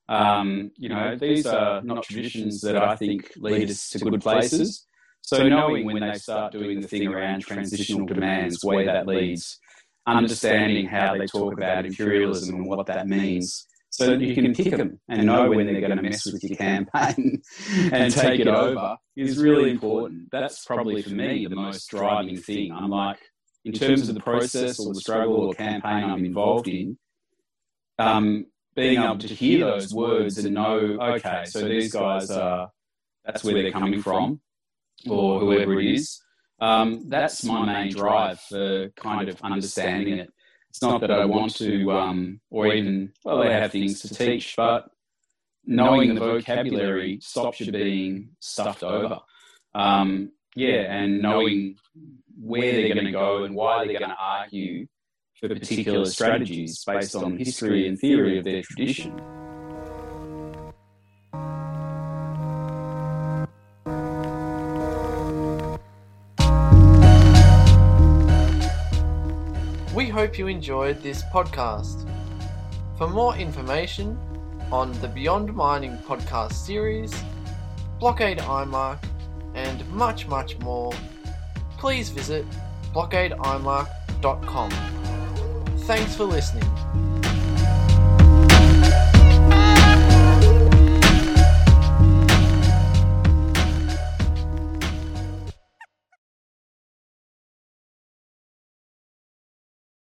um, you know, these are not traditions that I think lead us to good places. So knowing when they start doing the thing around transitional demands, where that leads, understanding how they talk about imperialism and what that means, so that you can pick them and know when they're going to mess with your campaign and take it over is really important. That's probably for me the most driving thing. I'm like, in terms of the process or the struggle or campaign I'm involved in, um, being able to hear those words and know, okay, so these guys are, that's where they're coming from, or whoever it is. Um, that's my main drive for kind of understanding it it's not that I want to, um, or even, well, they have things to teach, but knowing the vocabulary stops you being stuffed over. Um, yeah, and knowing where they're going to go and why they're going to argue for particular strategies based on history and theory of their tradition. Hope you enjoyed this podcast. For more information on the Beyond Mining podcast series, Blockade IMARC, and much, much more, please visit blockadeimarc.com. Thanks for listening.